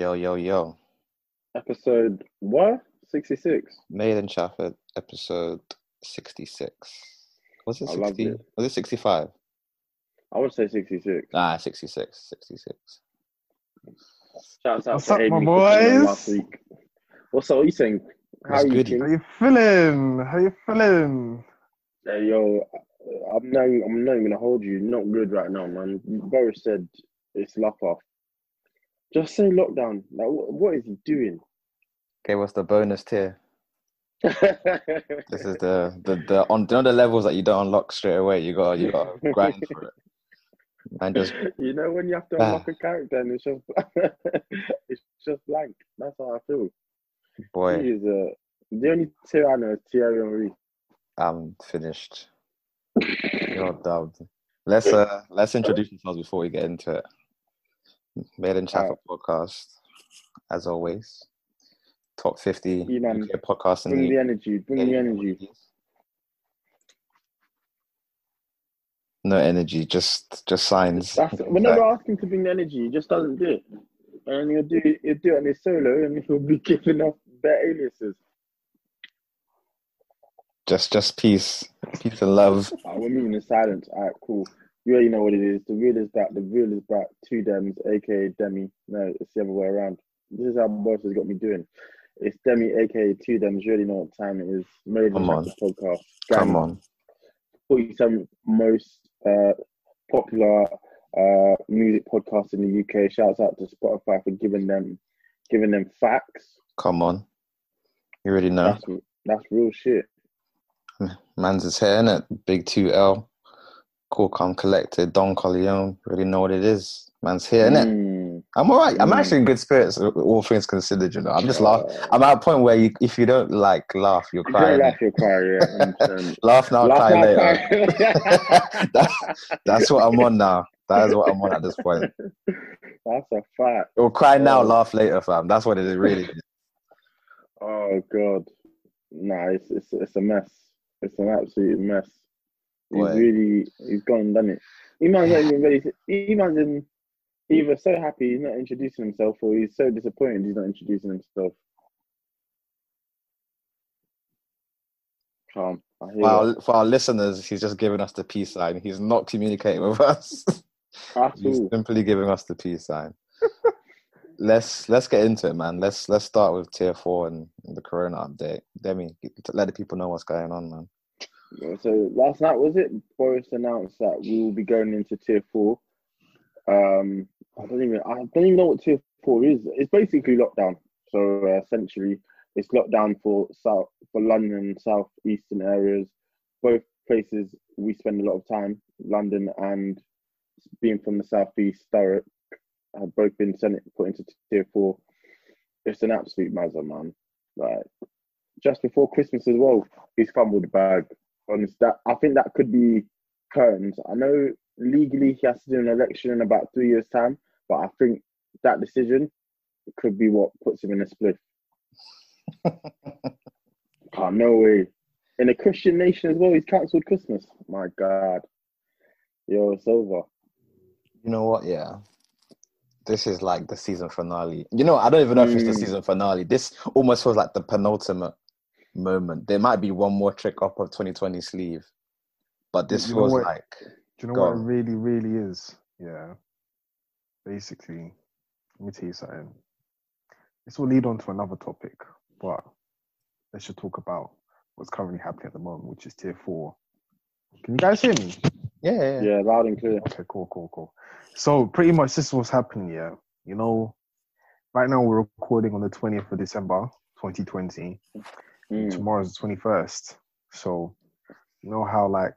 Yo, yo, yo. Episode what? 66. Made in Chafford, episode 66. Was it I 60? it. Was it 65? I would say 66. Ah, 66. 66. Shouts out What's to up, Amy my for coming on boys? last week. What's up? What you saying? How are you, good? King? How you feeling? How you feeling? Hey, yo, I'm not, I'm not even gonna hold you. Not good right now, man. Boris said it's lock off. Just say lockdown. Like, what, what is he doing? Okay, what's the bonus tier? This is the the the on you know the levels that you don't unlock straight away. You got you got to grind for it. And just you know when you have to Ah. unlock a character and it's just it's just blank. That's how I feel. boy, He is uh, the only tier I know is Thierry Henry. I'm finished. You're dubbed. Let's uh let's introduce ourselves before we get into it. Made in Chafford podcast, as always. Top fifty Yeah, man. UK podcast in Bring the the energy. Bring the energy. No energy, just just signs. That's, whenever I ask him to bring the energy, he just doesn't do it. And he'll do he'll do it on his solo, and he'll be giving off better aliases. Just just peace, peace and love. We're moving in silence. All right, cool. You already know what it is. The real is back. The real is back. 2Demz, aka Demi. No, it's the other way around. This is how boss has got me doing. It's Demi, aka 2Demz. You already know what time it is. Made in Come on. Podcast. Come on. 47 most uh, popular uh, music podcast in the UK. Shouts out to Spotify for giving them giving them facts. Come on. You already know. That's that's real shit. Man's is here, innit? Big 2L. Cool, calm, collected. Don Corleone. really know what it is. Man's here, innit? Mm. I'm alright. I'm Mm. actually in good spirits, all things considered, you know. I'm just laughing. I'm at a point where you, if you don't like laugh, you're If you don't crying. laugh, you'll cry, yeah. Laugh now, Laugh cry now, later. cry. that's, that's what I'm on now. That is what I'm on at this point. That's a fact. Or cry now, Oh. laugh later, fam. That's what it is, really. Oh god, nah, it's it's it's a mess. It's an absolute mess. He's really he's gone and done it. Eman's not even ready. To, Eman's in either so happy he's not introducing himself, or he's so disappointed he's not introducing himself. Calm. For our, for our listeners, he's just giving us the peace sign. He's not communicating with us. He's simply giving us the peace sign. let's let's get into it, man. Let's let's start with tier four and the Corona update. Demi, let the people know what's going on, man. So last night was it? Boris announced that we will be going into tier four. Um, I don't even I don't even know what tier four is. It's basically lockdown. So uh, essentially, it's lockdown for south for London, south eastern areas. Both places we spend a lot of time. London and being from the southeast, Thurrock have both been sent put into tier four. It's an absolute mazza, man. Like just before Christmas as well, he's fumbled the bag. Honest, that I think that could be curtains. I know legally he has to do an election in about three years' time, but I think that decision could be what puts him in a split. oh, no way. In a Christian nation as well, he's cancelled Christmas. My God. Yo, it's over. You know what? Yeah, this is like the season finale. You know, I don't even know if it's the Mm. season finale. This almost feels like the penultimate moment. There might be one more trick up of 2020 sleeve, but this You feels what? like Do you know Go what on. it really, really is? Yeah. Basically, let me tell you something. This will lead on to another topic, but let's just talk about what's currently happening at the moment, which is tier four. Can you guys hear me? yeah, yeah, yeah. Yeah, loud and clear. Okay, cool, cool, cool. So pretty much this is what's happening here. You know, right now we're recording on the 20th of December, 2020. Mm. Tomorrow's the 21st. So you know how like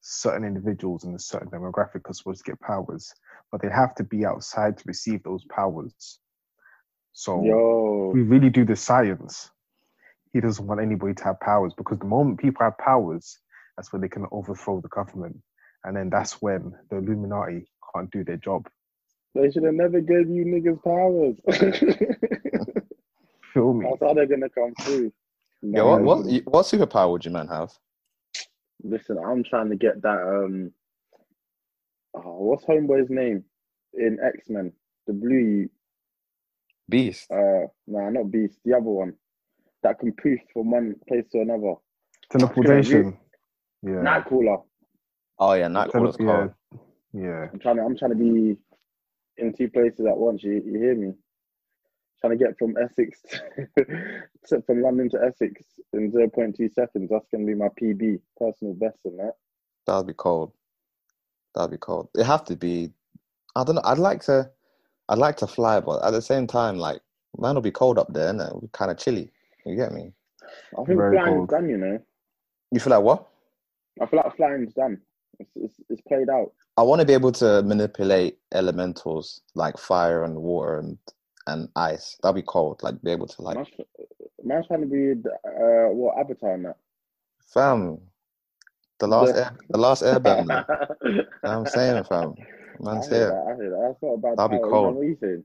certain individuals in a certain demographic are supposed to get powers, but they have to be outside to receive those powers. So Yo, we really do the science. He doesn't want anybody to have powers because the moment people have powers, that's when they can overthrow the government. And then that's when the Illuminati can't do their job. they should have never gave you niggas powers. Feel me? That's how they're gonna come through. Yeah, what, what, what superpower would you man have? Listen, I'm trying to get that. Um, oh, what's Homeboy's name in X Men? The blue. Beast. Uh, nah, not Beast. The other one that can poof from one place to another. Teleportation. Yeah. Nightcrawler. Oh yeah, Tele- Nightcrawler's yeah. Yeah. I'm trying to. I'm trying to be in two places at once. You, you hear me? Trying to get from Essex to, from London to Essex in 0.2 seconds. That's gonna be my PB, personal best in that. That'd be cold. That'd be cold. It have to be. I don't know. I'd like to. I'd like to fly, but at the same time, like man, it'll be cold up there, and it'll be kind of chilly. You get me? I think Very flying's cold. done. You know, You feel like what? I feel like flying's done. It's, it's, it's played out. I want to be able to manipulate elementals like fire and water and and ice. That'd be cold. Like be able to like Man's, man's trying to be uh, what Avatar and that. fam. The last The- air, the last airbender. you know what I'm saying, fam. I Man's hear here. that. I hear that. That's not a bad That'd be cold. What are you saying?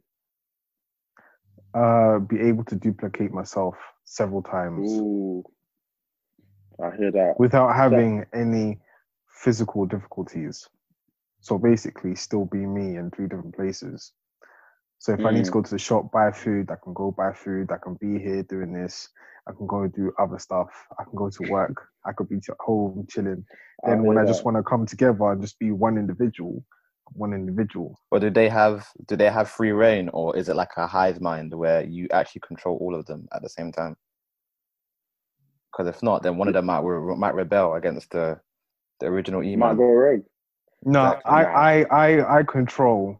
Uh, be able to duplicate myself several times Ooh, I hear that. without having any physical difficulties. So basically, still be me in three different places. So if I need to Mm. go to the shop, buy food, I can go buy food. I can be here doing this. I can go do other stuff. I can go to work. I could be at home chilling. Then I when hear I just want to come together and just be one individual, one individual. Or do they have do they have free reign, or is it like a hive mind where you actually control all of them at the same time? Because if not, then one of them might re- might rebel against the the original You might email. go rogue. No, Exactly. I, I, I, I control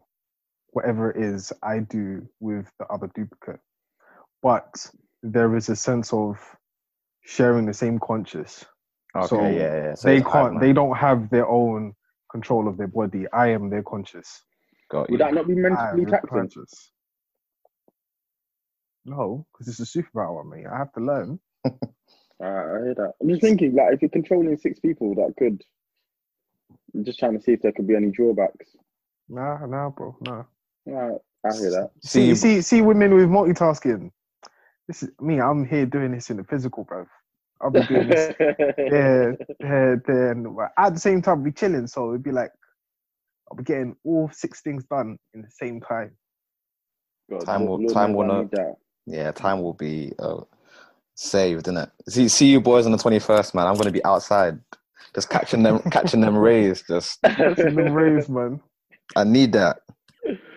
whatever it is I do with the other duplicate, but there is a sense of sharing the same conscious. Okay, So yeah, yeah. So they it's a hive can't. They don't have their own control of their body. I am their conscious. Got Would that not be mentally taxing? conscious. No, because it's a superpower, mate. I have to learn. Alright, I hear that. I'm just thinking, like, if you're controlling six people, that could. I'm just trying to see if there could be any drawbacks. Nah, nah, bro, nah. Alright, I hear that. See, See, see, see, women with multitasking. This is me. I'm here doing this in the physical, bro. I'll be doing this there, there, there, and at the same time, be chilling. So it'd be like I'll be getting all six things done in the same time. God, Time will- time will I know. need that. yeah, time will be uh, saved, innit? See, see you boys on the twenty first, man. I'm gonna be outside, just catching them, catching them rays. Just, Catching them rays, man. I need that.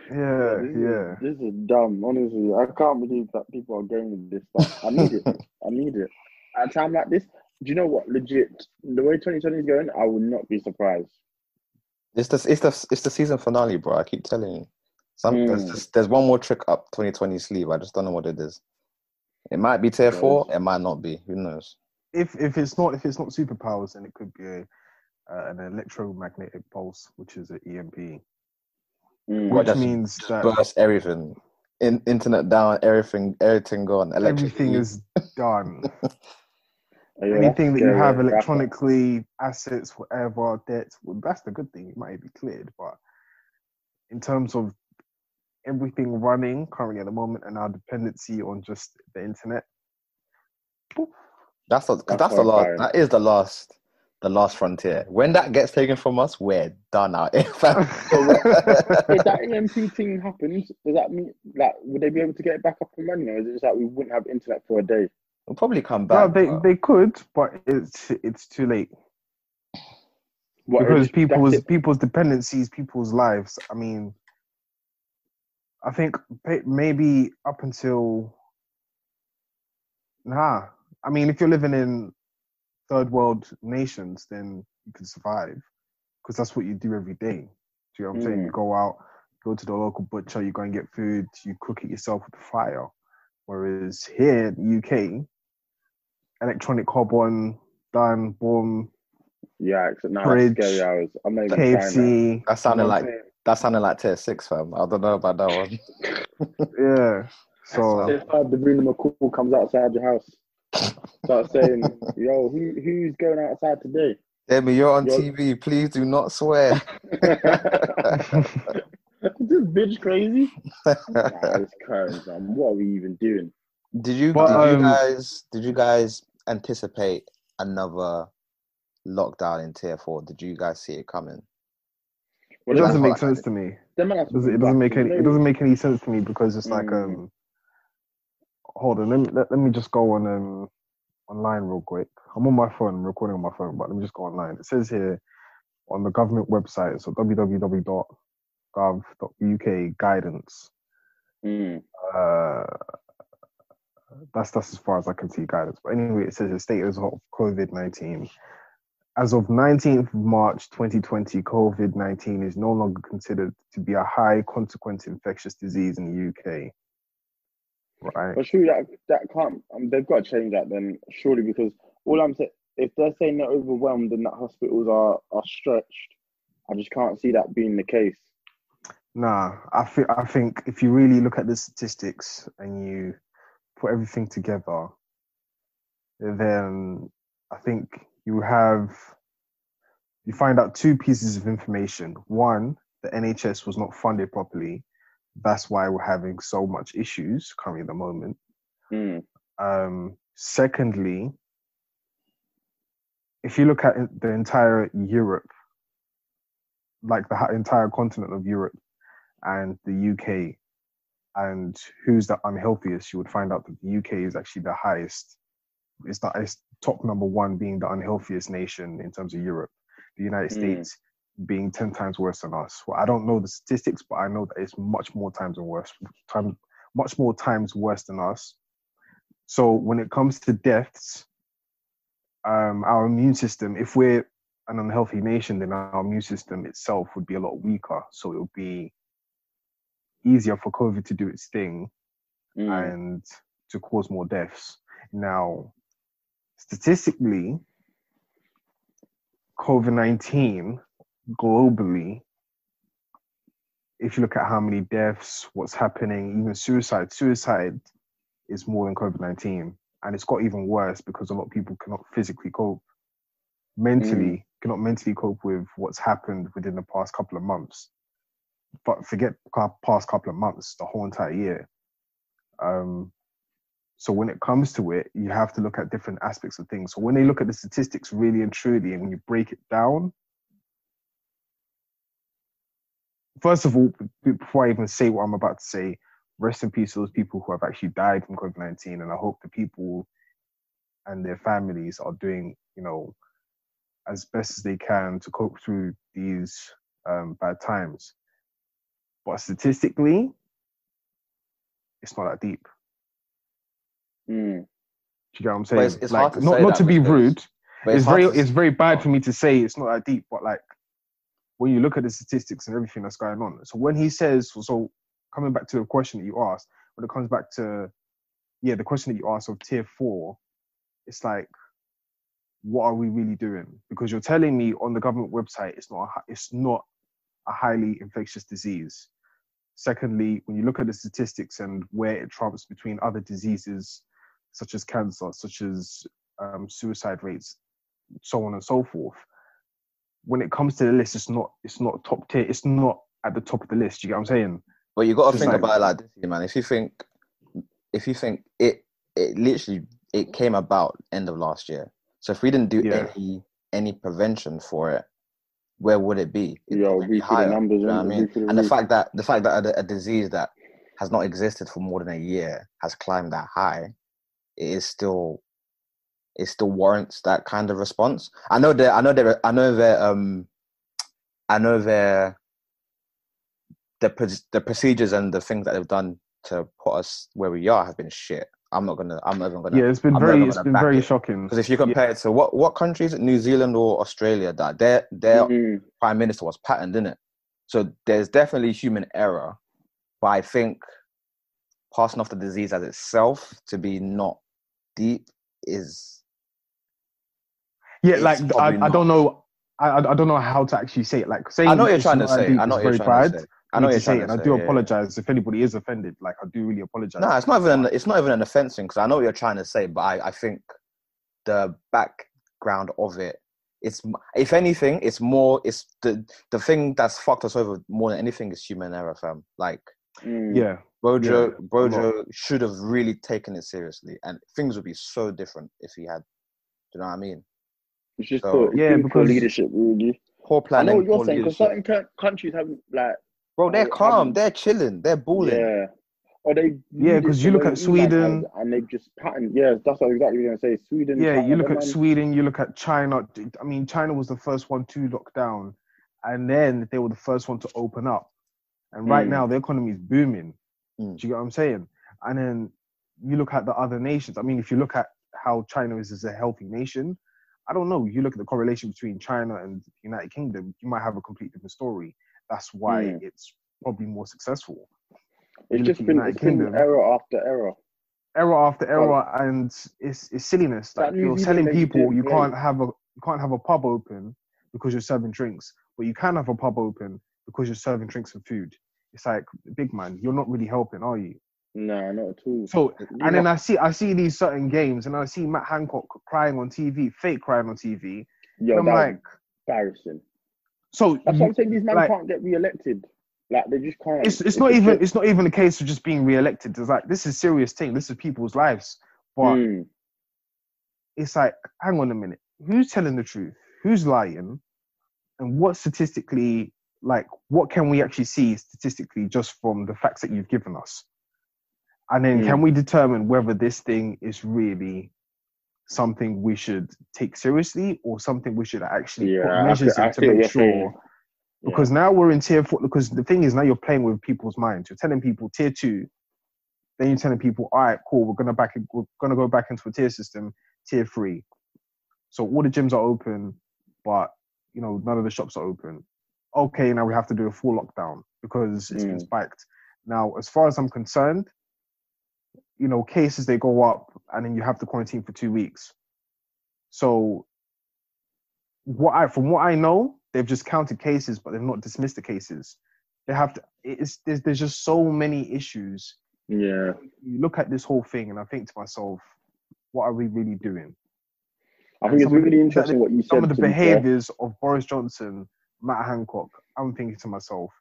Yeah, this yeah. Is, this is dumb, honestly. I can't believe that people are going with this stuff. I need it. I need it. At a time like this, do you know what? Legit, the way 2020 is going, I will not be surprised. It's the it's the it's the season finale, bro. I keep telling you. Some there's Mm. just, there's one more trick up 2020 sleeve. I just don't know what it is. It might be tier four. It might not be. Who knows? If if it's not if it's not superpowers, then it could be a, uh, an electromagnetic pulse, which is an EMP, Mm. What, which just- means that Burst everything. In, internet down. Everything. Everything gone. everything is done. Anything that that's you have Rapper. electronically, assets, whatever, debts, well, that's the good thing. It might be cleared, but in terms of everything running currently at the moment and our dependency on just the internet, That's the, 'cause That's that's the last. horrifying. That is the last. The last frontier. When that gets taken from us, we're done out. if that EMP thing happens, does that mean that would they be able to get it back up and running, or is it just that we wouldn't have internet for a day? we'll probably come No, back. they but- they could, but it's it's too late What, because people's people's dependencies, people's lives. I mean, I think maybe up until nah. I mean, if you're living in third world nations, then you can survive because that's what you do every day. Do you know what I'm saying? Mm. You go out, go to the local butcher, you go and get food, you cook it yourself with fire. Whereas here in the UK, electronic hob on, done, boom, Yeah, except now Fridge, that's scary hours. I'm not even trying that. KFC. that sounded you know what like that sounded like tier six, fam. I don't know about that one. Yeah. So If uh, the Bruno McCall comes outside your house, start saying, "Yo, who who's going outside today?" Demi, you're on You're- TV. Please do not swear. this bitch crazy. nah, it's curtains, man. What are we even doing? Did you But, did you um, guys did you guys anticipate another lockdown in tier four? Did you guys see it coming? it doesn't make sense to me. Them man have It doesn't, it doesn't make any it doesn't make any sense to me because it's like Mm. um hold on let me let, let me just go on um online real quick i'm on my phone I'm recording on my phone but let me just go online it says here on the government website so www.gov.uk guidance Mm. uh that's that's as far as i can see guidance but anyway it says the status of covid-19 as of 19th March 2020, COVID 19 is no longer considered to be a high consequence infectious disease in the UK. Right? But surely that that can't. Um, they've got to change that then. Surely because all I'm saying, if they're saying they're overwhelmed and that hospitals are are stretched, I just can't see that being the case. Nah, I, thi- I think if you really look at the statistics and you put everything together, then I think you have you find out two pieces of information. One, the NHS was not funded properly. That's why we're having so much issues currently at the moment. Mm. Um, secondly, if you look at the entire Europe, like the entire continent of Europe and the UK, and who's the unhealthiest, you would find out that the UK is actually the highest. It's the it's top number one being the unhealthiest nation in terms of Europe. The United Mm. States being ten times worse than us. Well, I don't know the statistics, but I know that it's much more times and worse, time, much more times worse than us. So when it comes to deaths, um, our immune system, if we're an unhealthy nation, then our immune system itself would be a lot weaker. So it would be easier for COVID to do its thing Mm. and to cause more deaths. Now, statistically, COVID 19 globally, if you look at how many deaths, what's happening, even suicide, suicide is more than COVID 19. And it's got even worse because a lot of people cannot physically cope, mentally, cannot mentally cope with what's happened within the past couple of months. But forget past couple of months, the whole entire year. Um, so when it comes to it, you have to look at different aspects of things. So when they look at the statistics really and truly, and when you break it down, first of all, before I even say what I'm about to say, rest in peace to those people who have actually died from COVID 19. And I hope the people and their families are doing, you know, as best as they can to cope through these um, bad times. But statistically, it's not that deep. Mm. Do you get what I'm saying? it's- it's like, hard to not say not to be because- rude. But It's, very to it's very bad for me to say it's not that deep, but like when you look at the statistics and everything that's going on. So when he says, so coming back to the question that you asked, when it comes back to yeah, the question that you asked of tier four, it's like, what are we really doing? Because you're telling me on the government website it's not a, it's not a highly infectious disease. Secondly, when you look at the statistics and where it trumps between other diseases such as cancer, such as um, suicide rates, so on and so forth. When it comes to the list, it's not it's not top tier. It's not at the top of the list. You get what I'm saying? But you got to think like- about it like this, man. If you think, if you think it, it literally it came about end of last year. So if we didn't do Yeah. any any prevention for it, where would it be? It'd Yeah, probably be read the numbers, you know what I and mean? read the And the fact that the fact that a, a disease that has not existed for more than a year has climbed that high, it is still it still warrants that kind of response. I know that I know that I know that um I know that the pro- the procedures and the things that they've done to put us where we are have been shit. I'm not gonna. I'm not even gonna. Yeah, it's been I'm very even it's gonna been very it. shocking. Because if you compare it to what what countries, New Zealand or Australia, that their their Mm, prime minister was patterned in it. So there's definitely human error, but I think passing off the disease as itself to be not deep is Yeah, like I, I don't know. I, I I don't know how to actually say it. Like saying I know what you're it's trying to not say. deep I know is what you're very trying to bad say. for I know me what to you're trying say, and to I do yeah, yeah. apologize if anybody is offended. Like I do really apologize. No, it's not even an, it's not even an offense thing because I know what you're trying to say, but I, I think the background of it, it's if anything, it's more it's the the thing that's fucked us over more than anything is human error, fam. Like mm. Yeah, Brojo, Yeah, a. Brojo should have really taken it seriously, and things would be so different if he had. Do you know what I mean? It's just So- poor, it's Yeah, been poor because- leadership, really. Poor planning. I know what you're saying because certain co- countries have like, Bro, they're I- calm. They're chilling. They're balling. yeah, or they Yeah, lead it 'cause the you look at Sweden. has, and they've just patterned. Yeah, that's what exactly what I'm gonna say. Sweden. yeah. China, You look at man- Sweden. You look at China. I mean, China was the first one to lock down, and then they were the first one to open up. And right Mm. now, the economy is booming. Mm. Do you get what I'm saying? And then you look at the other nations. I mean, if you look at how China is as a healthy nation, I don't know. You look at the correlation between China and the United Kingdom, you might have a complete different story. That's why Mm. it's probably more successful. It's you just been it's been Kingdom. error after error. error after error, and it's, it's silliness. That Like you're telling people you can't have a you can't have a pub open because you're serving drinks, but you can have a pub open because you're serving drinks and food. It's like big man, you're not really helping, are you? No, not at all. So and then I see I see these certain games, and I see Matt Hancock crying on TV, fake crying on TV. Yeah, I'm like, embarrassing. so That's what I'm saying. These men like- can't get re-elected. Like they just can't. it's it's not just even it's not even a case of just being re-elected. It's like this is serious thing. This is people's lives, but. Mm. it's like, hang on a minute, who's telling the truth? Who's lying? And what statistically, like, what can we actually see statistically just from the facts that you've given us? And then Hmm. can we determine whether this thing is really something we should take seriously or something we should actually Yeah, put measures in to make sure? Because now we're in tier four. Because the thing is, now you're playing with people's minds. You're telling people tier two, then you're telling people, all right, cool, we're gonna back, we're gonna go back into a tier system, tier three. So all the gyms are open, but you know none of the shops are open. Okay, now we have to do a full lockdown because it's been Mm. spiked. Now, as far as I'm concerned, you know cases they go up, and then you have to quarantine for two weeks. So, what I from what I know, they've just counted cases, but they've not dismissed the cases. They have to. It's there's, there's just so many issues Yeah. you look at this whole thing and I think to myself, what are we really doing? I think it's of the- really interesting what you said. Some of the behaviors of Boris Johnson, Matt Hancock, I'm thinking to myself,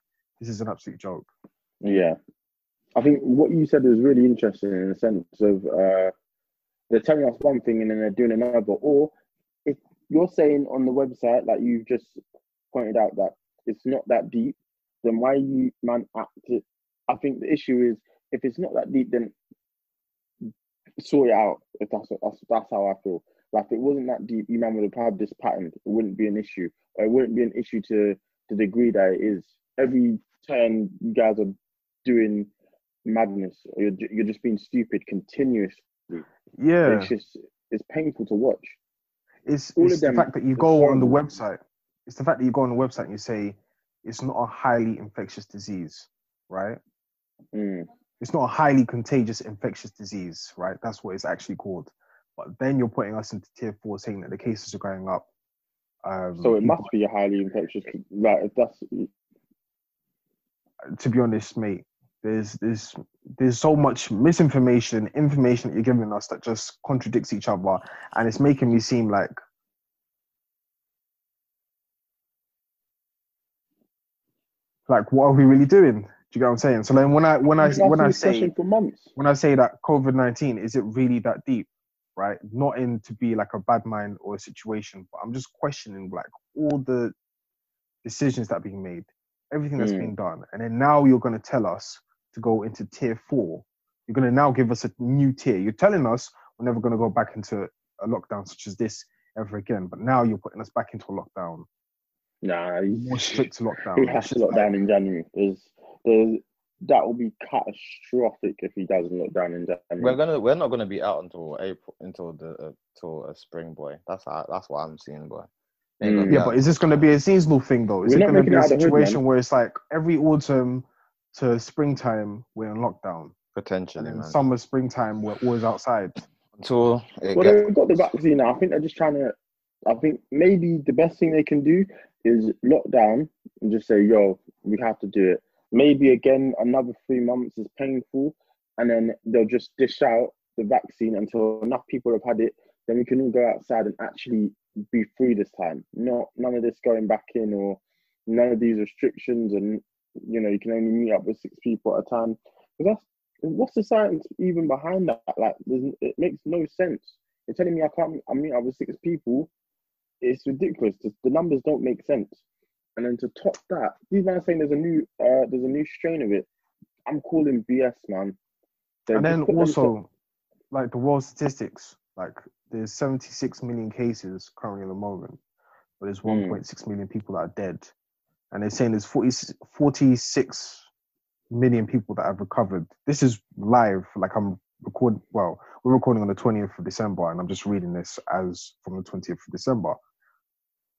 this is an absolute joke. Yeah. I think what you said was really interesting in the sense of uh, they're telling us one thing and then they're doing another. Or if you're saying on the website, like you've just pointed out, that it's not that deep, then why you man act it? I think the issue is if it's not that deep, then sort it out. If that's that's that's how I feel. Like if it wasn't that deep, you man would have had this pattern. It wouldn't be an issue, or it wouldn't be an issue to the degree that it is. Every turn, you guys are doing madness, or you're you're just being stupid continuously. Yeah, It's just it's painful to watch. it's, all it's the fact that you go on the website. It's the fact that you go on the website and you say it's not a highly infectious disease, right? Mm. It's not a highly contagious infectious disease, right? That's what it's actually called. But then you're putting us into tier four, saying that the cases are going up. Um, So it must be a highly infectious. Like if that's to be honest, mate, there's there's there's so much misinformation, information that you're giving us that just contradicts each other, and it's making me seem like like what are we really doing? Do you get what I'm saying? So then when I when I when I say when I say that COVID nineteen is it really that deep? right? Not in to be like a bad mind or a situation, but I'm just questioning like all the decisions that are being made, everything that's Mm. being done, and then now you're going to tell us to go into tier four. You're going to now give us a new tier. You're telling us we're never going to go back into a lockdown such as this ever again, but now you're putting us back into a lockdown, Nah, more strict lockdown. he has to lock down in January. There's, there's, that will be catastrophic if he doesn't lock down in January. We're gonna we're not gonna be out until April until the uh, till a spring boy. That's how, that's what I'm seeing, boy. Mm. Yeah, but is this going to be a seasonal thing though? Is We're it going to be a out of the hood, situation where it's like every autumn to springtime we're in lockdown, potentially, and then man. summer, springtime we're always outside? Until Well, gets they've got the vaccine now. I think they're just trying to. I think maybe the best thing they can do is lock down and just say, "Yo, we have to do it." Maybe again, another three months is painful, and then they'll just dish out the vaccine until enough people have had it. Then we can all go outside and actually be free this time. Not none of this going back in or none of these restrictions, and you know you can only meet up with six people at a time. Because that's what's the science even behind that? Like, it makes no sense. You're telling me I can't I meet up with six people. It's ridiculous. The, the numbers don't make sense. And then to top that, these are saying there's a new uh there's a new strain of it. I'm calling BS, man. They've and then also, like the world statistics, like there's 76 million cases currently at the moment, but there's Mm. 1.6 million people that are dead, and they're saying there's 40, 46 million people that have recovered. This is live, like I'm recording. Well, we're recording on the 20th of December, and I'm just reading this as from the 20th of December.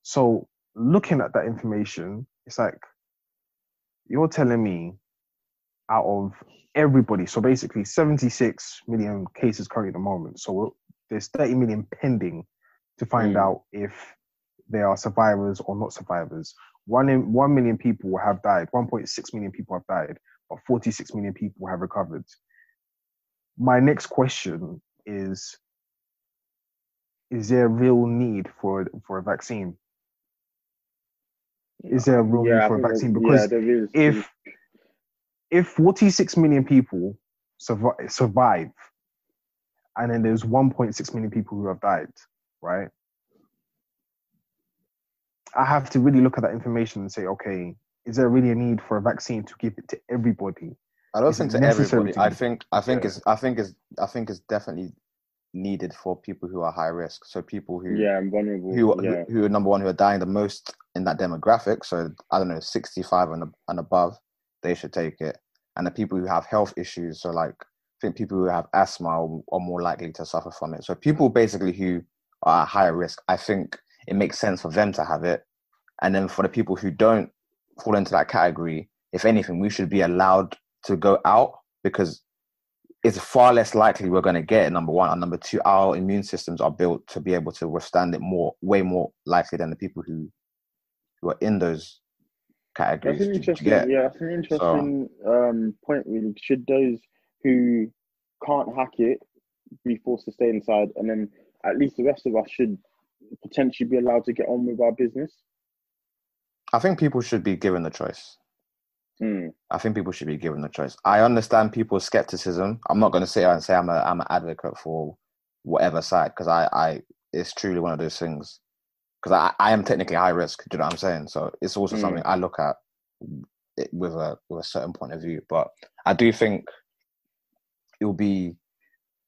So looking at that information, it's like you're telling me out of everybody. So basically, 76 million cases currently at the moment. So there's 30 million pending to find Mm. out if they are survivors or not survivors. One in, one million people have died. 1.6 million people have died, but 46 million people have recovered. My next question is: Is there a real need for for a vaccine? Is there a real yeah, need for a vaccine? Because yeah, if if 46 million people survive, survive and then there's 1.6 million people who have died right i have to really look at that information and say okay is there really a need for a vaccine to give it to everybody I don't Is think it to necessary everybody. to I think I think Yeah. it's I think it's I think it's definitely needed for people who are high risk. So people who yeah, I'm vulnerable. who, yeah. who who are number one who are dying the most in that demographic. So I don't know, sixty five and and above, they should take it. And the people who have health issues, so like I think people who have asthma are, are more likely to suffer from it. So people basically who are at higher risk, I think it makes sense for them to have it. And then for the people who don't fall into that category, if anything, we should be allowed to go out because it's far less likely we're going to get it, number one. And number two, our immune systems are built to be able to withstand it more, way more likely than the people who who are in those categories. That's an Do- do you interesting, yeah, that's an interesting um, point. Really, should those who can't hack it be forced to stay inside, and then at least the rest of us should potentially be allowed to get on with our business? I think people should be given the choice. Hmm. I think people should be given the choice. I understand people's skepticism. I'm not going to sit here and say I'm a I'm an advocate for whatever side because I I it's truly one of those things because I I am technically high risk. Do you know what I'm saying? So it's also Mm. something I look at it with a with a certain point of view. But I do think it will be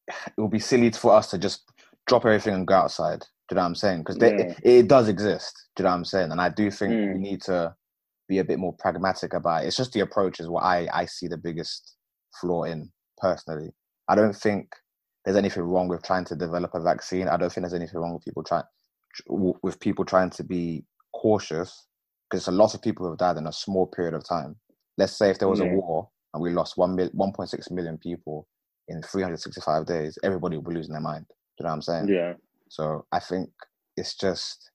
it will be silly for us to just drop everything and go outside. Do you know what I'm saying? Because Yeah. it, it does exist. Do you know what I'm saying? And I do think Mm. we need to be a bit more pragmatic about it. It's just the approach is what I, I see the biggest flaw in personally. I don't think there's anything wrong with trying to develop a vaccine. I don't think there's anything wrong with people trying with people trying to be cautious because a lot of people who have died in a small period of time. Let's say if there was Yeah. a war and we lost one mil, 1.6 million people in 365 days, everybody would be losing their mind. Do you know what I'm saying? Yeah, So I think it's just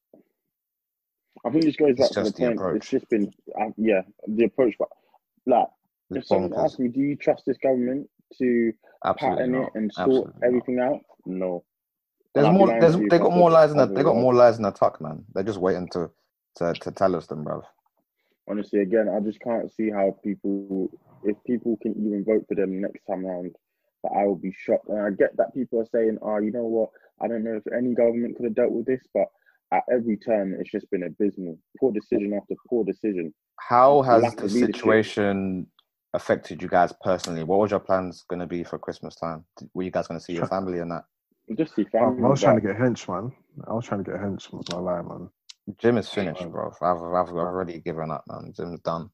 I think this goes back to the point. approach. It's just been, uh, yeah, the approach. But like, if someone asks me, do you trust this government to Absolutely pattern not. it and sort Absolutely not. everything out? No. There's more. There's, they got more lies in the. They got more lies in the tuck, man. They're just waiting to to to tell us them, bruv. honestly, again, I just can't see how people, if people can even vote for them next time round, but I will be shocked. And I get that people are saying, "Oh, you know what? I don't know if any government could have dealt with this," but at every turn, it's just been abysmal. Poor decision after poor decision. How has Lack the situation affected you guys personally? What was your plans going to be for Christmas time? Were you guys going to see your family and that? Just see I, family. I was trying to but get hench, man. I was trying to get hench. I'm not gonna lie, man. Gym is finished, bro. I've, I've, I've already given up, man. Gym's done.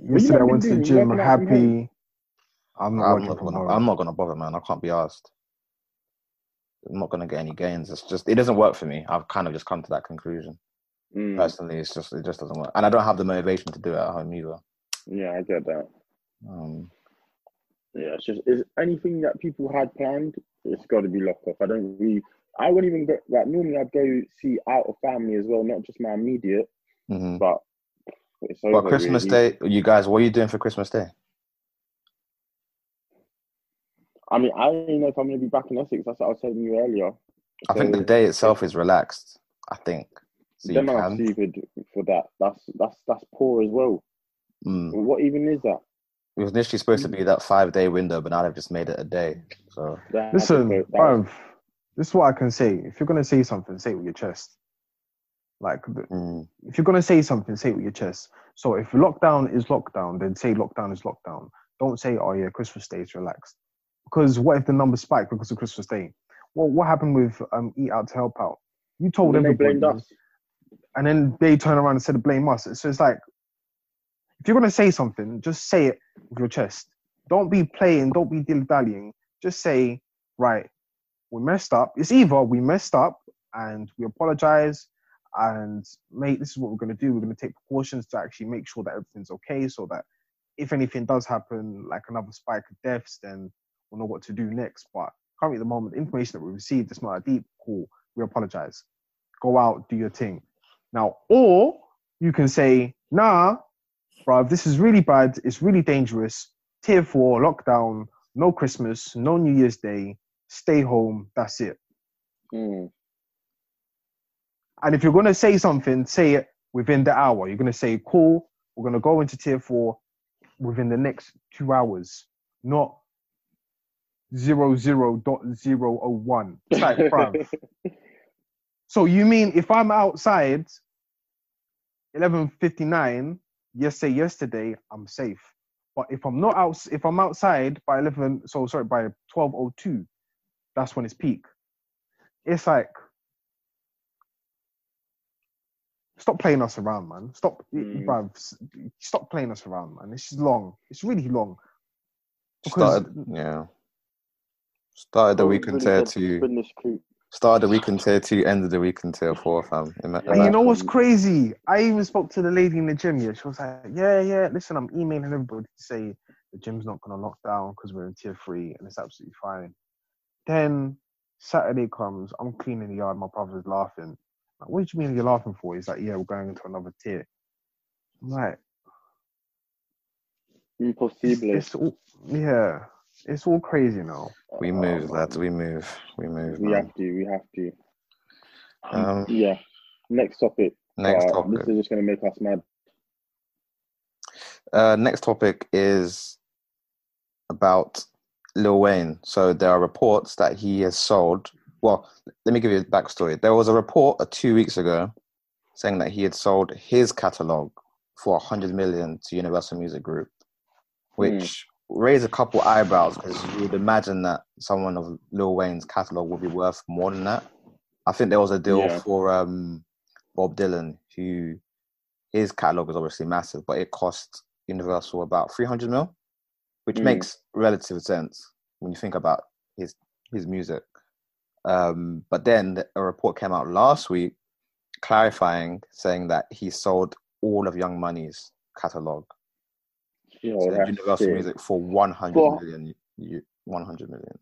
Yesterday I went to the gym working out happy. I'm not I'm not, gonna. I'm not gonna bother, man. I can't be asked. I'm not gonna get any gains. It's just it doesn't work for me. I've kind of just come to that conclusion. Mm, Personally, it's just it just doesn't work, and I don't have the motivation to do it at home either. yeah, I get that. Um, Yeah, it's just is anything that people had planned. It's got to be locked off. I don't really. I wouldn't even go. Like normally, I'd go see out of family as well, not just my immediate. mhm. But it's over. But Christmas really. Day, you guys, what are you doing for Christmas Day? I mean, I don't know if I'm going to be back in Essex. That's what I was telling you earlier. I think the day itself is relaxed. I think so. You Then I'm can. stupid for that. That's that's that's poor as well. Mm. What even is that? It was initially supposed to be that five day window, but now they've just made it a day. So That Listen, that was- bruv, this is what I can say. If you're gonna say something, say it with your chest. Like, mm, if you're gonna say something, say it with your chest. So if lockdown is lockdown, then say lockdown is lockdown. Don't say, oh yeah, Christmas Day is relaxed. Because what if the numbers spike because of Christmas Day? Well, what happened with um, Eat Out to Help Out? You told they everybody, blamed us. and then they turn around and said to blame us. So it's like, if you're gonna say something, just say it with your chest. Don't be playing. Don't be dilly dallying. Just say, right, we messed up. It's either we messed up and we apologize, and mate, this is what we're gonna do. We're gonna take precautions to actually make sure that everything's okay, so that if anything does happen, like another spike of deaths, then we'll know what to do next. But currently, at the moment, the information that we received is not that deep. Cool. We apologize. Go out, do your thing. Now, or you can say, nah, bruv, this is really bad. It's really dangerous. Tier four, lockdown, no Christmas, no New Year's Day, stay home. That's it. Mm. And if you're going to say something, say it within the hour. You're going to say, cool, we're going to go into tier four within the next two hours, not zero zero dot zero oh one. Like. So you mean if I'm outside 11:59, yes, say yesterday, I'm safe. But if I'm not out, if I'm outside by 11, so sorry, by 12:02, that's when it's peak. It's like, stop playing us around, man. Stop, Mm. bruv, stop playing us around, man. This is long. It's really long. Because started, yeah. Started the week in tier two. Finish crew. Started the week in tier two. Ended the week in tier four, fam. Ima- And you know what's crazy? I even spoke to the lady in the gym. Yeah, she was like, "Yeah, yeah. Listen, I'm emailing everybody to say the gym's not gonna lock down because we're in tier three, and it's absolutely fine." Then Saturday comes, I'm cleaning the yard. My brother's laughing. Like, what do you mean you're laughing for? He's like, "Yeah, we're going into another tier." I'm like, it's, Impossible. it's all, yeah, it's all crazy now. We Oh, move, man. lads. We move. We move. We man. have to. We have to. Um, Yeah. Next topic. next Uh, This is just going to make us mad. Uh, next topic is about Lil Wayne. So there are reports that he has sold. Well, let me give you a backstory. There was a report uh, two weeks ago saying that he had sold his catalog for 100 million to Universal Music Group, which raised a couple eyebrows because you would imagine that someone of Lil Wayne's catalog would be worth more than that. I think there was a deal Yeah. for um, Bob Dylan, who his catalog is obviously massive, but it cost Universal about 300 mil, which Mm. makes relative sense when you think about his his music. Um, but then a report came out last week clarifying, saying that he sold all of Young Money's catalog Yo, to that's Universal. Music for 100 For- million. You, 100 million.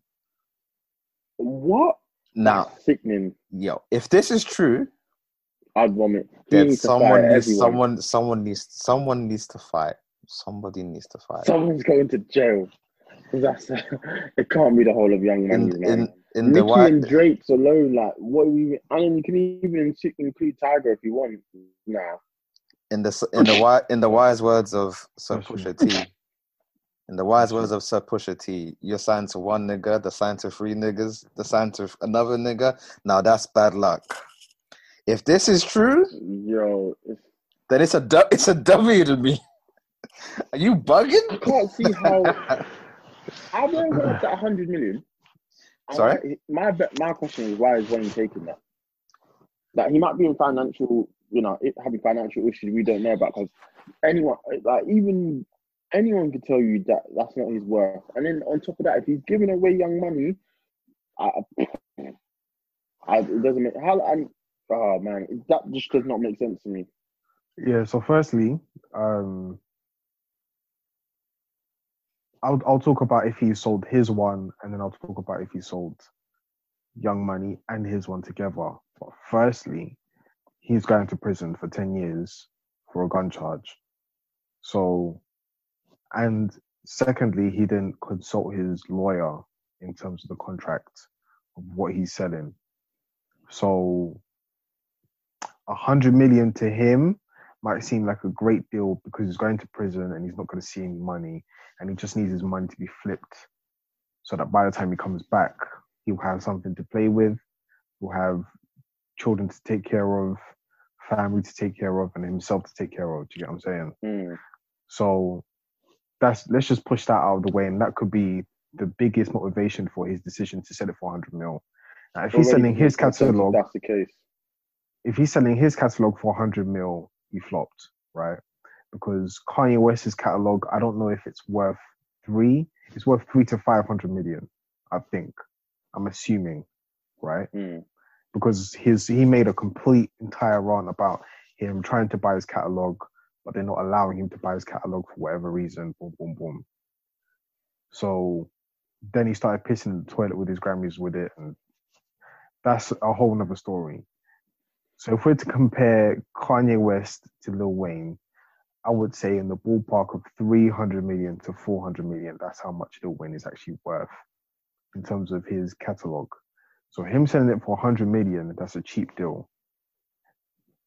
What? Now, That's sickening. yo, if this is true, I'd vomit. He then someone needs everyone. someone someone needs someone needs to fight. Somebody needs to fight. Someone's going to jail. That's it. Can't be the whole of Young in man. in in the Nicki white and Drake's alone, like what we. I mean, you can even include Tyga if you want. Nah. In the in the in the wise words of Sir That's Pusha T, In the wise words of Sir Pusha T, you're signed to one nigga, the signed to three niggas, the signed to another nigga. Now that's bad luck. If this is true, Yo, it's, then it's a du- it's a W to me. Are you bugging? I can't see how. How they got up to 100 million? Sorry? why- My my question is why is Wayne taking that? Like he might be in financial, you know, it- having financial issues we don't know about because anyone, like even anyone could tell you that that's not his worth. And then on top of that, if he's giving away young money, I, I it doesn't make how and oh man, that just does not make sense to me. Yeah. So firstly, um, I'll I'll talk about if he sold his one, and then I'll talk about if he sold Young Money and his one together. But firstly, he's going to prison for ten years for a gun charge. So, and secondly, he didn't consult his lawyer in terms of the contract of what he's selling. So, a hundred million to him might seem like a great deal because he's going to prison and he's not going to see any money and he just needs his money to be flipped so that by the time he comes back he'll have something to play with he'll have children to take care of family to take care of and himself to take care of do you get what i'm saying Hmm. so that's let's just push that out of the way and that could be the biggest motivation for his decision to sell it for 100 mil now if he's selling his catalog That's the case. if he's selling his catalog for 100 mil, he flopped, right? Because Kanye West's catalog, I don't know if it's worth three. It's worth three to 500 million, I think. I'm assuming, right? Hmm. Because his he made a complete entire run about him trying to buy his catalog, but they're not allowing him to buy his catalog for whatever reason. Boom, boom, boom. So then he started pissing in the toilet with his Grammys with it, and that's a whole nother story. So if we're to compare Kanye West to Lil Wayne, I would say in the ballpark of 300 million to 400 million. That's how much Lil Wayne is actually worth in terms of his catalog. So him selling it for 100 million, that's a cheap deal.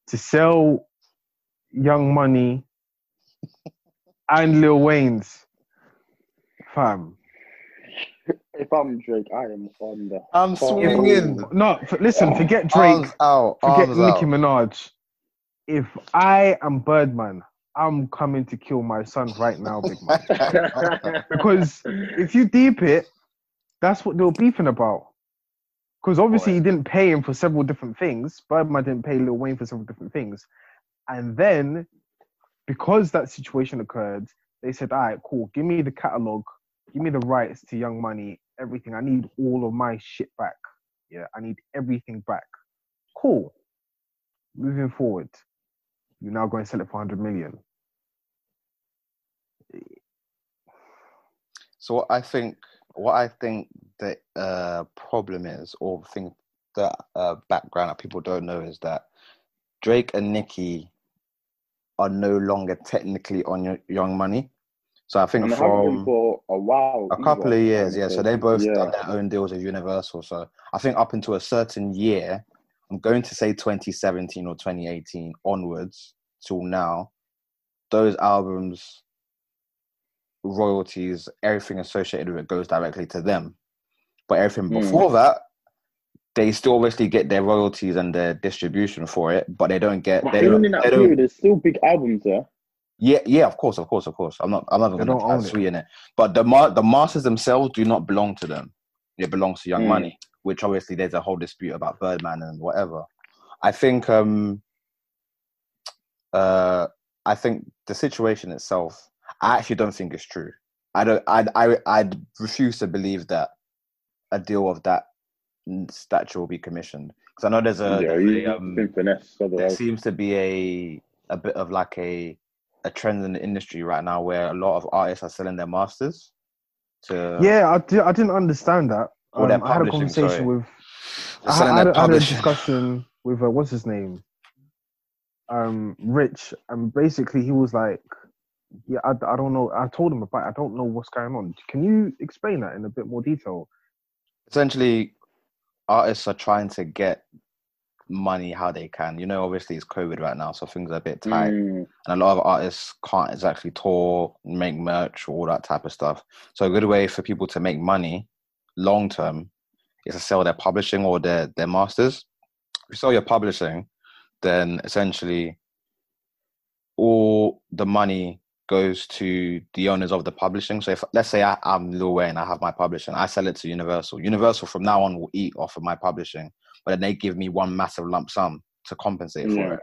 To sell Young Money and Lil Wayne's, fam. If I'm Drake, I am on the. I'm phone. swinging. No, f- listen, oh, forget Drake. Arms out. Forget Arms Nicki out. Minaj. If I am Birdman, I'm coming to kill my son right now, big man. because if you deep it, that's what they were beefing about. Because obviously he didn't pay him for several different things. Birdman didn't pay Lil Wayne for several different things. And then, because that situation occurred, they said, all right, cool, give me the catalog, give me the rights to Young Money, everything. I need all of my shit back. Yeah, I need everything back. Cool. Moving forward, you're now going to sell it for 100 million. So what I think, what I think the uh, problem is, or the uh, background that people don't know is that Drake and Nicki are no longer technically on Young Money. So I think And they haven't been from for a while. a couple of years, yeah. So they both Yeah. done their own deals with Universal. So I think up until a certain year, I'm going to say 2017 or 2018 onwards till now, those albums, royalties, everything associated with it goes directly to them. But everything Mm. before that, they still obviously get their royalties and their distribution for it, but they don't get. But They even don't, in that they don't, there's still big albums there. yeah, yeah, of course, of course, of course. I'm not, I'm not They going to try own it. sweeten it. But the ma- the masters themselves do not belong to them. It belongs to Young Mm. Money, which obviously there's a whole dispute about Birdman and whatever. I think, um, uh, I think the situation itself, I actually don't think it's true. I don't, I, I, I refuse to believe that a deal of that stature will be commissioned because I know there's a, yeah, there's he's a, um, finesse. there seems to be a a bit of like a a trend in the industry right now where a lot of artists are selling their masters to Yeah, I, di- I didn't understand that. Or Um, I had a conversation sorry. with they're I, selling had, their had a discussion with uh, what's his name, um, Rich, and basically he was like, "Yeah, I, I don't know." I told him about. it. I don't know what's going on. Can you explain that in a bit more detail? Essentially, artists are trying to get money how they can. You know, obviously it's COVID right now, so things are a bit tight, Mm, and a lot of artists can't exactly tour, make merch, all that type of stuff. So a good way for people to make money long term is to sell their publishing or their their masters. If you sell your publishing, then essentially all the money goes to the owners of the publishing. So if let's say I, I'm Lil Wayne, I have my publishing, I sell it to Universal. Universal from now on will eat off of my publishing, but then they give me one massive lump sum to compensate Yeah. for it.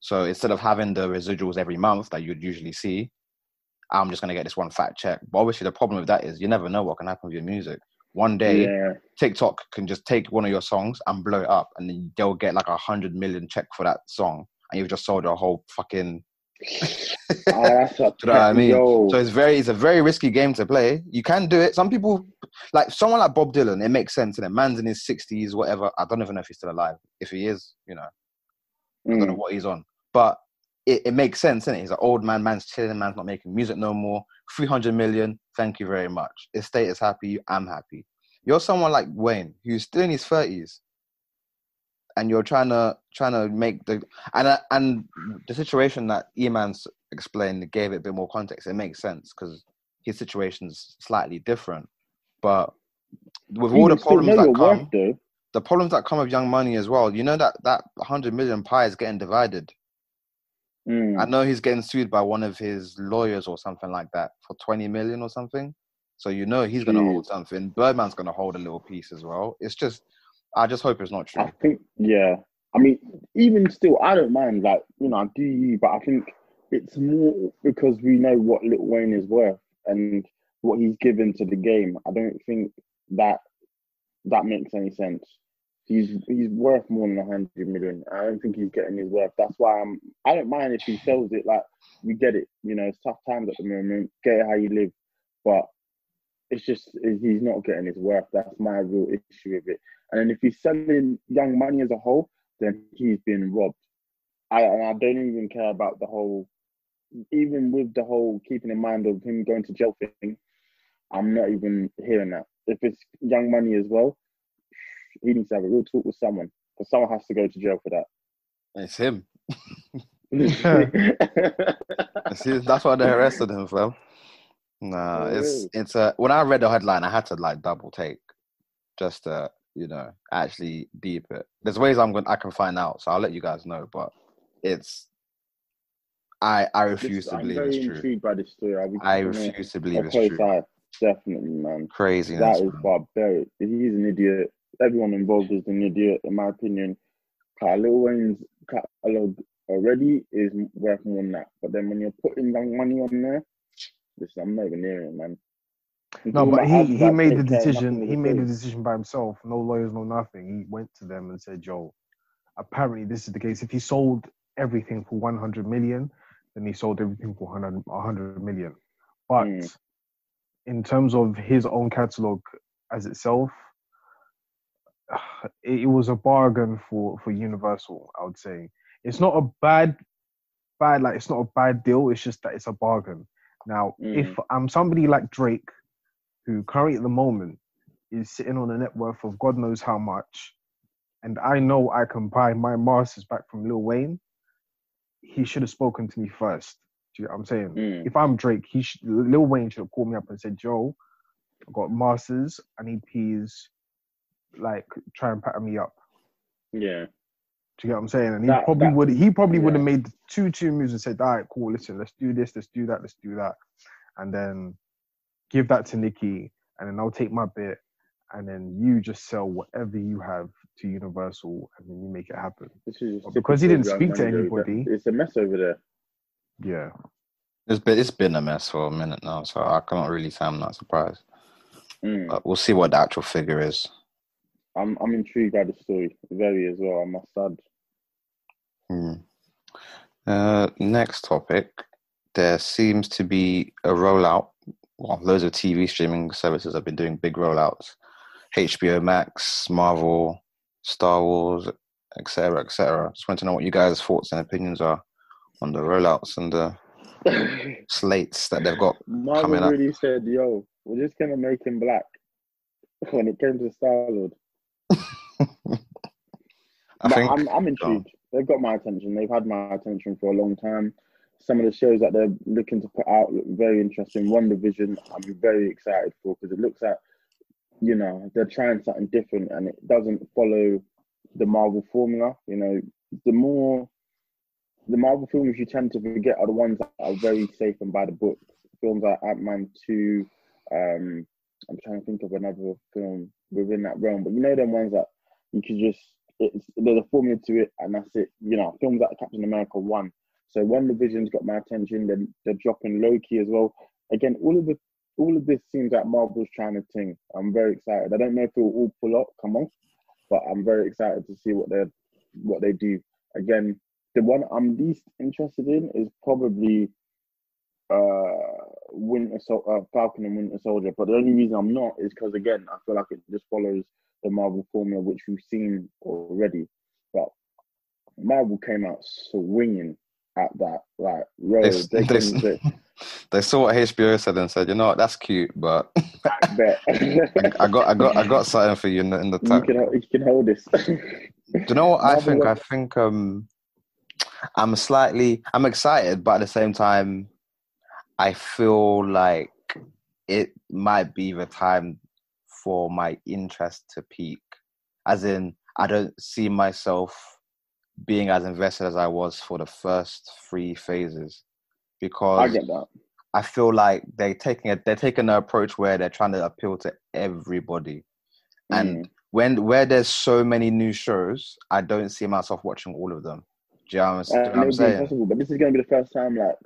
So instead of having the residuals every month that you'd usually see, I'm just gonna get this one fat check. But obviously the problem with that is you never know what can happen with your music. One day yeah, TikTok can just take one of your songs and blow it up, and then they'll get like a hundred million check for that song, and you've just sold a whole fucking. Ah, that's a you know what I mean? Yo. So it's very, it's a very risky game to play. You can do it. Some people, like someone like Bob Dylan, it makes sense. And man's in his sixties, whatever. I don't even know if he's still alive. If he is, you know, I don't know Mm, what he's on. But it, it makes sense, is He's an old man. Man's chilling. Man's not making music no more. Three hundred million. Thank you very much. Estate is happy. I'm happy. You're someone like Wayne, who's still in his thirties, and you're trying to trying to make the and uh, and the situation that Eman's explained gave it a bit more context. It makes sense because his situation's slightly different, but with all you the problems that come, worth, the problems that come with young money as well. You know that that hundred million pie is getting divided. Mm, I know he's getting sued by one of his lawyers or something like that for twenty million or something. So you know he's gonna hold something. Birdman's gonna hold a little piece as well. It's just, I just hope it's not true. I think, yeah. I mean, even still, I don't mind. Like, you know, I do you, but I think it's more because we know what Little Wayne is worth and what he's given to the game. I don't think that that makes any sense. He's he's worth more than a hundred million. I don't think he's getting his worth. That's why I'm. I don't mind if he sells it. Like we get it. You know, it's tough times at the moment. Get it how you live, but it's just he's not getting his worth. That's my real issue with it. And if he's selling Young Money as a whole, then he's being robbed. I and I don't even care about the whole, even with the whole keeping in mind of him going to jail thing. I'm not even hearing that. If it's Young Money as well, he needs to have a real talk with someone because someone has to go to jail for that. It's him. See, that's why they arrested him, fam. Nah, Oh, it's it's a. When I read the headline, I had to like double take, just to you know actually deep it. There's ways I'm going I can find out, so I'll let you guys know. But it's I I refuse This- to I'm believe very it's true. intrigued by this story. I'll I refuse to believe it's true. eye. Definitely, man. Crazy. That is man. barbaric. He's an idiot. Everyone involved is an idiot, in my opinion. Lil Wayne's catalog already is worth more than that. But then when you're putting young money on there, listen, I'm not even near it, man. I'm No, but he, he made the decision. He made the decision by himself. No lawyers, no nothing. He went to them and said, "Yo, apparently this is the case. If he sold everything for 100 million, then he sold everything for 100, 100 million. But Mm. in terms of his own catalog as itself, it, it was a bargain for for Universal. I would say it's not a bad bad like it's not a bad deal. It's just that it's a bargain. Now, if I'm somebody like Drake, who currently at the moment is sitting on a net worth of God knows how much, and I know I can buy my masters back from Lil Wayne, he should have spoken to me first. Do you know what I'm saying? Mm. If I'm Drake, he should, Lil Wayne should have called me up and said, "Joe, I got masters. I need peas. Like, try and pattern me up." Yeah. Do you get what I'm saying? And he That- probably that- would. He probably would have yeah. made two two moves and said, "All right, cool. Listen, let's do this. Let's do that. Let's do that," and then give that to Nicki, and then I'll take my bit, and then you just sell whatever you have to Universal, and then you make it happen. This is because he didn't speak to anybody- It's a mess over there. Yeah. It's been it's been a mess for a minute now, so I cannot really say I'm not surprised. Mm. But we'll see what the actual figure is. I'm I'm intrigued by the story very as well. I must add. Hmm. Uh, next topic. There seems to be a rollout. Well, loads of TV streaming services have been doing big rollouts. HBO Max, Marvel, Star Wars, etc., etc. Just want to know what you guys' thoughts and opinions are on the rollouts and the slates that they've got Marvel coming up. really said, "Yo, we're just gonna make him black." When it came to Star Lord, I but think I'm, I'm intrigued. They've got my attention. They've had my attention for a long time. Some of the shows that they're looking to put out look very interesting. WandaVision, I'm very excited for because it looks at, you know, they're trying something different and it doesn't follow the Marvel formula. You know, the more the Marvel films you tend to forget are the ones that are very safe and by the book. Films like Ant Man two. Um, I'm trying to think of another film within that realm, but you know them ones that you could just it's there's a formula to it and that's it. You know, films like Captain America one. So WandaVision's got my attention. Then they're dropping Loki as well. Again, all of the all of this seems like Marvel's trying to ting. I'm very excited. I don't know if it will all pull up, come off, but I'm very excited to see what they what they do. Again, the one I'm least interested in is probably uh Winter Sol- uh, Falcon and Winter Soldier. But the only reason I'm not is because again, I feel like it just follows the Marvel formula, which we've seen already. But Marvel came out swinging at that like road. They, They, they, saw what HBO said and said, you know what, that's cute, but I. I got I got I got something for you in the in the you can you can hold this. Do you know what I Marvel think? I think um I'm slightly I'm excited, but at the same time I feel like it might be the time for my interest to peak. As in I don't see myself being as invested as I was for the first three phases. Because I get that. I feel like they're taking a they're taking an approach where they're trying to appeal to everybody. And Mm. when where there's so many new shows, I don't see myself watching all of them. Do you know what I'm, do you know Uh, what I'm saying? impossible, but this is going to be the first time, like,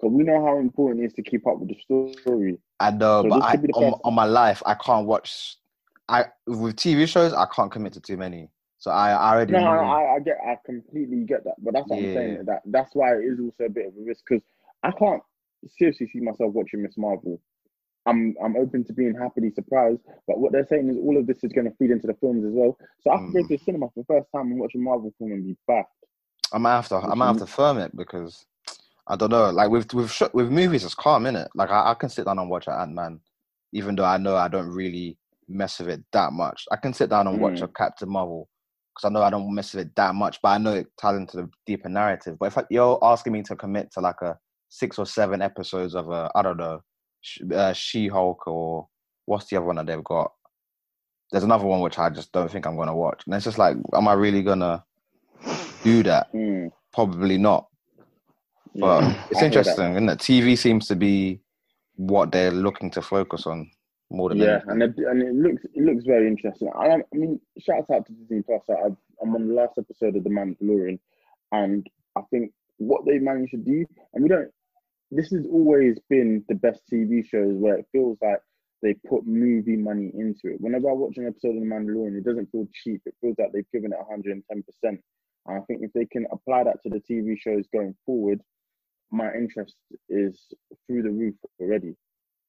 because we know how important it is to keep up with the story. I know, So but I, could be the on, on my life, I can't watch. I with TV shows, I can't commit to too many. So I, I already No, know. I, I get, I completely get that, but that's what I'm saying. That that's why it is also a bit of a risk because I can't seriously see myself watching Miss Marvel. I'm I'm open to being happily surprised, but what they're saying is all of this is going to feed into the films as well. So I can go Mm. to the cinema for the first time and watch a Marvel film and be back. I might have to. I Which might have to firm it because I don't know. Like with with sh- with movies, it's calm, innit? Like I, I can sit down and watch an Ant Man, even though I know I don't really mess with it that much. I can sit down and watch Mm. a Captain Marvel because I know I don't mess with it that much, but I know it ties into the deeper narrative. But if I, you're asking me to commit to like a six or seven episodes of a I don't know, uh, She Hulk or what's the other one that they've got? There's another one which I just don't think I'm gonna watch, and it's just like, am I really gonna do that? Mm, Probably not. But yeah. it's I interesting, isn't it? TV seems to be what they're looking to focus on more than Yeah, anything. and it, and it looks it looks very interesting. I, I mean, shout out to Disney Plus. I, I'm on the last episode of The Mandalorian, and I think what they managed to do, and we don't. This has always been the best TV shows where it feels like they put movie money into it. Whenever I watch an episode of The Mandalorian, it doesn't feel cheap. It feels like they've given it 110 percent. And I think if they can apply that to the TV shows going forward, my interest is through the roof already.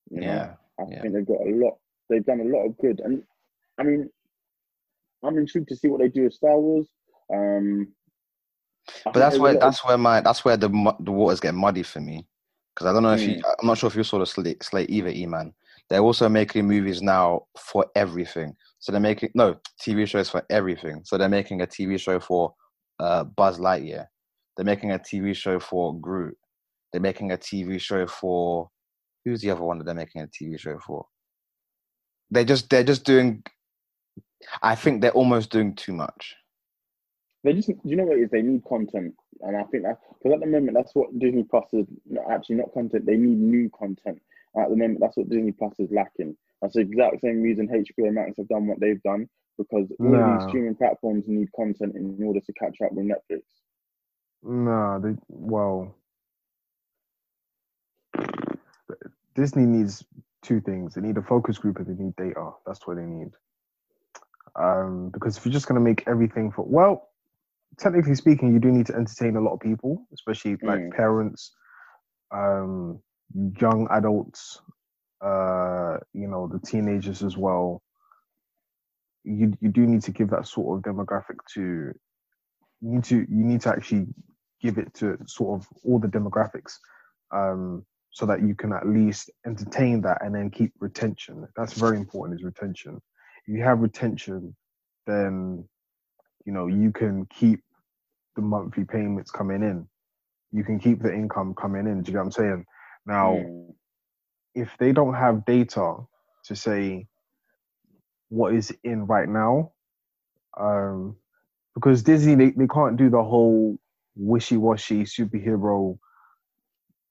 You know? Yeah, I yeah. think they've got a lot. They've done a lot of good, and I mean, I'm intrigued to see what they do with Star Wars. Um, But that's where lot of- that's where my that's where the the waters get muddy for me because I don't know if you Mm. I'm not sure if you saw the slate, slate either, E man. They're also making movies now for everything. So they're making no TV shows for everything. So they're making a TV show for uh, Buzz Lightyear. They're making a TV show for Groot. They're making a TV show for who's the other one that they're making a TV show for? They just they're just doing. I think they're almost doing too much. They just, you know what it is? They need content, and I think that because at the moment that's what Disney Plus is actually not content. They need new content. At the moment, that's what Disney Plus is lacking. That's the exact same reason HBO Max have done what they've done because all of these streaming platforms need content in order to catch up with Netflix. No, they well, Disney needs two things. They need a focus group and they need data. That's what they need. Um, because if you're just gonna make everything for well, technically speaking, you do need to entertain a lot of people, especially like Mm. parents, um, young adults, uh, you know, the teenagers as well. You you do need to give that sort of demographic to you need to you need to actually give it to sort of all the demographics um, so that you can at least entertain that and then keep retention that's very important is retention if you have retention then you know, you can keep the monthly payments coming in. You can keep the income coming in. Do you get what I'm saying? Now, Mm. if they don't have data to say what is in right now, um, because Disney they, they can't do the whole wishy-washy superhero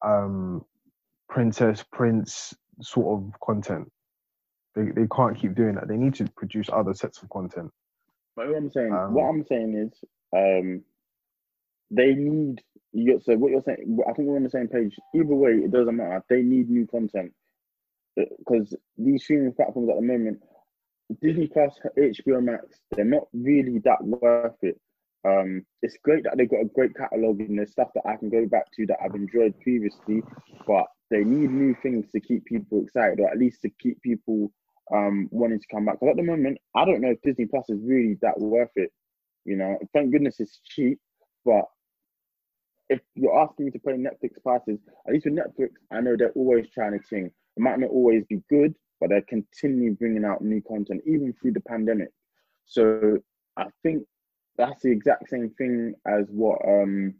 um princess prince sort of content. They they can't keep doing that. They need to produce other sets of content. But what I'm saying, Um, what I'm saying is, um, they need. You so what you're saying? I think we're on the same page. Either way, it doesn't matter. They need new content because these streaming platforms at the moment, Disney Plus, HBO Max, they're not really that worth it. Um, it's great that they've got a great catalog and there's stuff that I can go back to that I've enjoyed previously, but they need new things to keep people excited, or at least to keep people um wanting to come back. Because at the moment, I don't know if Disney Plus is really that worth it. You know, thank goodness it's cheap, but if you're asking me to pay Netflix passes, at least with Netflix, I know they're always trying to ting. It might not always be good, but they're continually bringing out new content, even through the pandemic. So I think that's the exact same thing as what um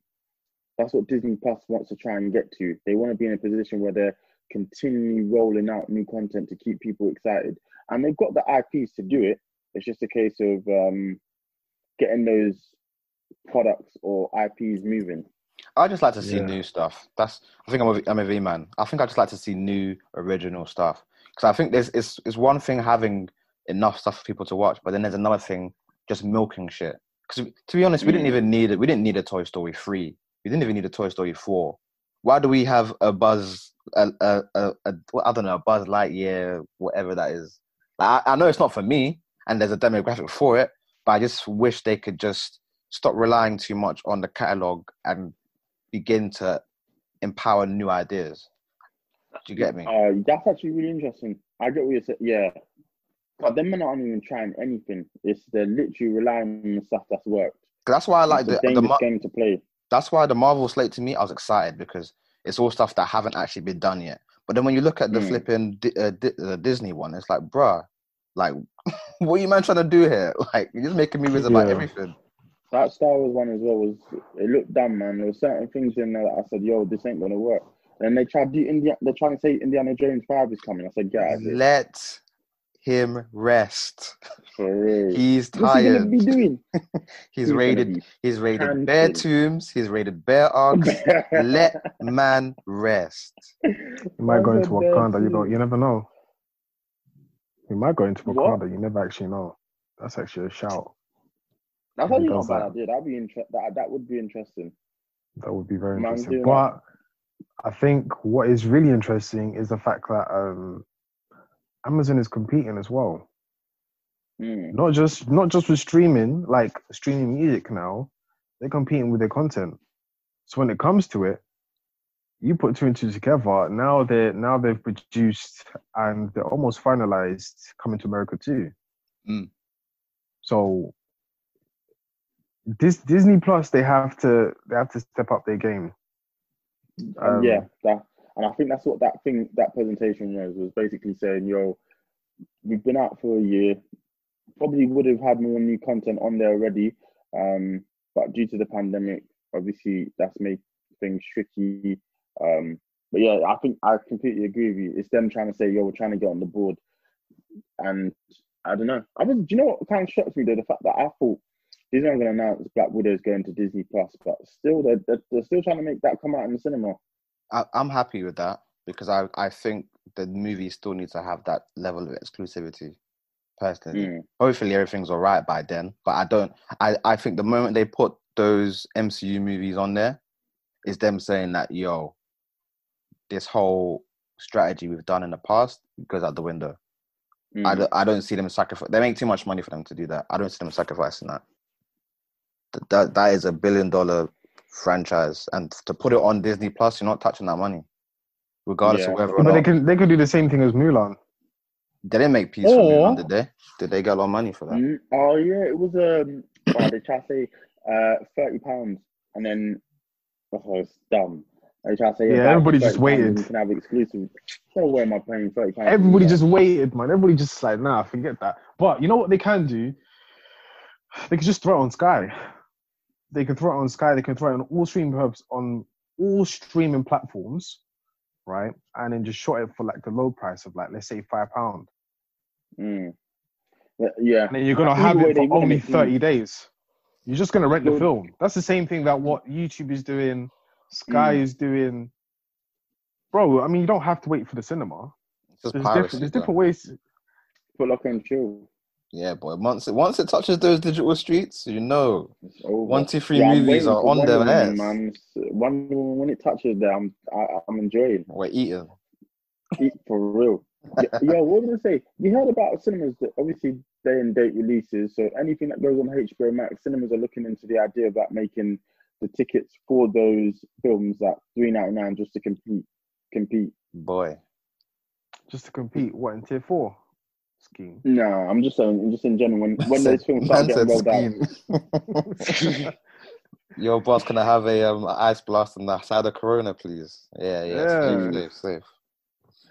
that's what Disney Plus wants to try and get to. They want to be in a position where they're continually rolling out new content to keep people excited, and they've got the IPs to do it. It's just a case of um, getting those products or IPs moving. I just like to see Yeah. new stuff. That's I think I'm a, I'm a V man. I think I just like to see new original stuff because I think there's it's it's one thing having enough stuff for people to watch, but then there's another thing just milking shit. Because to be honest, we didn't Mm. even need it. We didn't need a Toy Story three. We didn't even need a Toy Story four. Why do we have a Buzz a a, a, a I don't know a Buzz Lightyear whatever that is? Like, I, I know it's not for me, and there's a demographic for it, but I just wish they could just stop relying too much on the catalog and begin to empower new ideas. Do you get me? Uh, that's actually really interesting. I get what you're saying. Yeah, but them men aren't even trying anything. It's they're literally relying on the stuff that's worked. that's why I like it's a the, the game to play. That's why the Marvel slate to me, I was excited because it's all stuff that haven't actually been done yet. But then when you look at the Mm. flipping uh, Di- uh, Disney one, it's like, bruh, like, what are you man trying to do here? Like, you're just making movies about Yeah. everything. That Star Wars one as well was it looked dumb, man. There were certain things in there that I said, "Yo, this ain't gonna work." And they tried to do India. They're trying to say Indiana Jones Five is coming. I said, "Yeah, Let him rest. for real." He's What's he gonna be doing? He's gonna raided. He's raided bare panting. tombs. He's raided bare arks. Let man rest. You might go That's into Wakanda. You don't. You never know. You might go into What? Wakanda. You never actually know. That's actually a shout. That's He actually not bad that. idea. That'd be inter- that that would be interesting. That would be very Man, interesting. do But I think what is really interesting is the fact that um, Amazon is competing as well. Mm. Not just not just with streaming, like streaming music now. They're competing with their content. So when it comes to it, you put two and two together. Now they're now they've produced and they're almost finalized Coming 2 America. Mm. So this Disney Plus, they have to they have to step up their game. Um, yeah, that, and I think that's what that thing, that presentation was, was basically saying, yo, we've been out for a year, probably would have had more new content on there already, um, but due to the pandemic, obviously that's made things tricky. Um, but yeah, I think I completely agree with you. It's them trying to say, yo, we're trying to get on the board, and I don't know. I was, do you know what kind of shocks me though? The fact that I thought Disney are going to announce Black Widow's going to Disney Plus, but still, they're, they're, they're still trying to make that come out in the cinema. I, I'm happy with that because I, I think the movie still needs to have that level of exclusivity. Personally, Mm. hopefully everything's all right by then. But I don't. I, I think the moment they put those MCU movies on there, is them saying that yo, this whole strategy we've done in the past goes out the window. I, Mm. don't, I don't see them sacrifice. They make too much money for them to do that. I don't see them sacrificing that. Th- That that is a billion dollar franchise, and to put it on Disney Plus, you're not touching that money, regardless Yeah. of whether or but not they can they could do the same thing as Mulan. they didn't make peace for Mulan, Or- did they? Did they get a lot of money for that? Mm, Oh yeah, it was um. oh, they try to say uh thirty pounds, and then oh, it's dumb. They try to say Yeah, buy it for everybody just 30 waited. You can have exclusive. No way am I paying thirty pounds? Everybody just waited, man. Everybody just like, nah, forget that. But you know what they can do? They could just throw it on Sky. They can throw it on Sky. They can throw it on all streaming pubs on all streaming platforms, right? And then just short it for like the low price of like let's say five pound. Mm. Yeah. And then you're gonna have it for only it to- thirty days. You're just gonna rent the film. That's the same thing that what YouTube is doing, Sky Mm. is doing. Bro, I mean, you don't have to wait for the cinema. It's just There's piracy. different, there's different ways. Putlocker and chill. Yeah, boy. Once it once it touches those digital streets, you know, It's over. one, two, three Yeah, movies are on their Woman, heads. man. Wonder Woman, when it touches there, I'm I, I'm enjoying. We're eating. Eat for real. Y- Yo, what was I gonna say? You heard about cinemas that obviously day and date releases. So anything that goes on HBO Max, cinemas are looking into the idea about making the tickets for those films at three ninety nine just to compete. Compete. Boy. just to compete. What in tier four scheme? No, I'm just saying. Just in general. When when those films start getting rolled out. Your boss, can I have a um ice blast on the side of Corona, please? Yeah, yeah, Yeah. safe, safe, safe.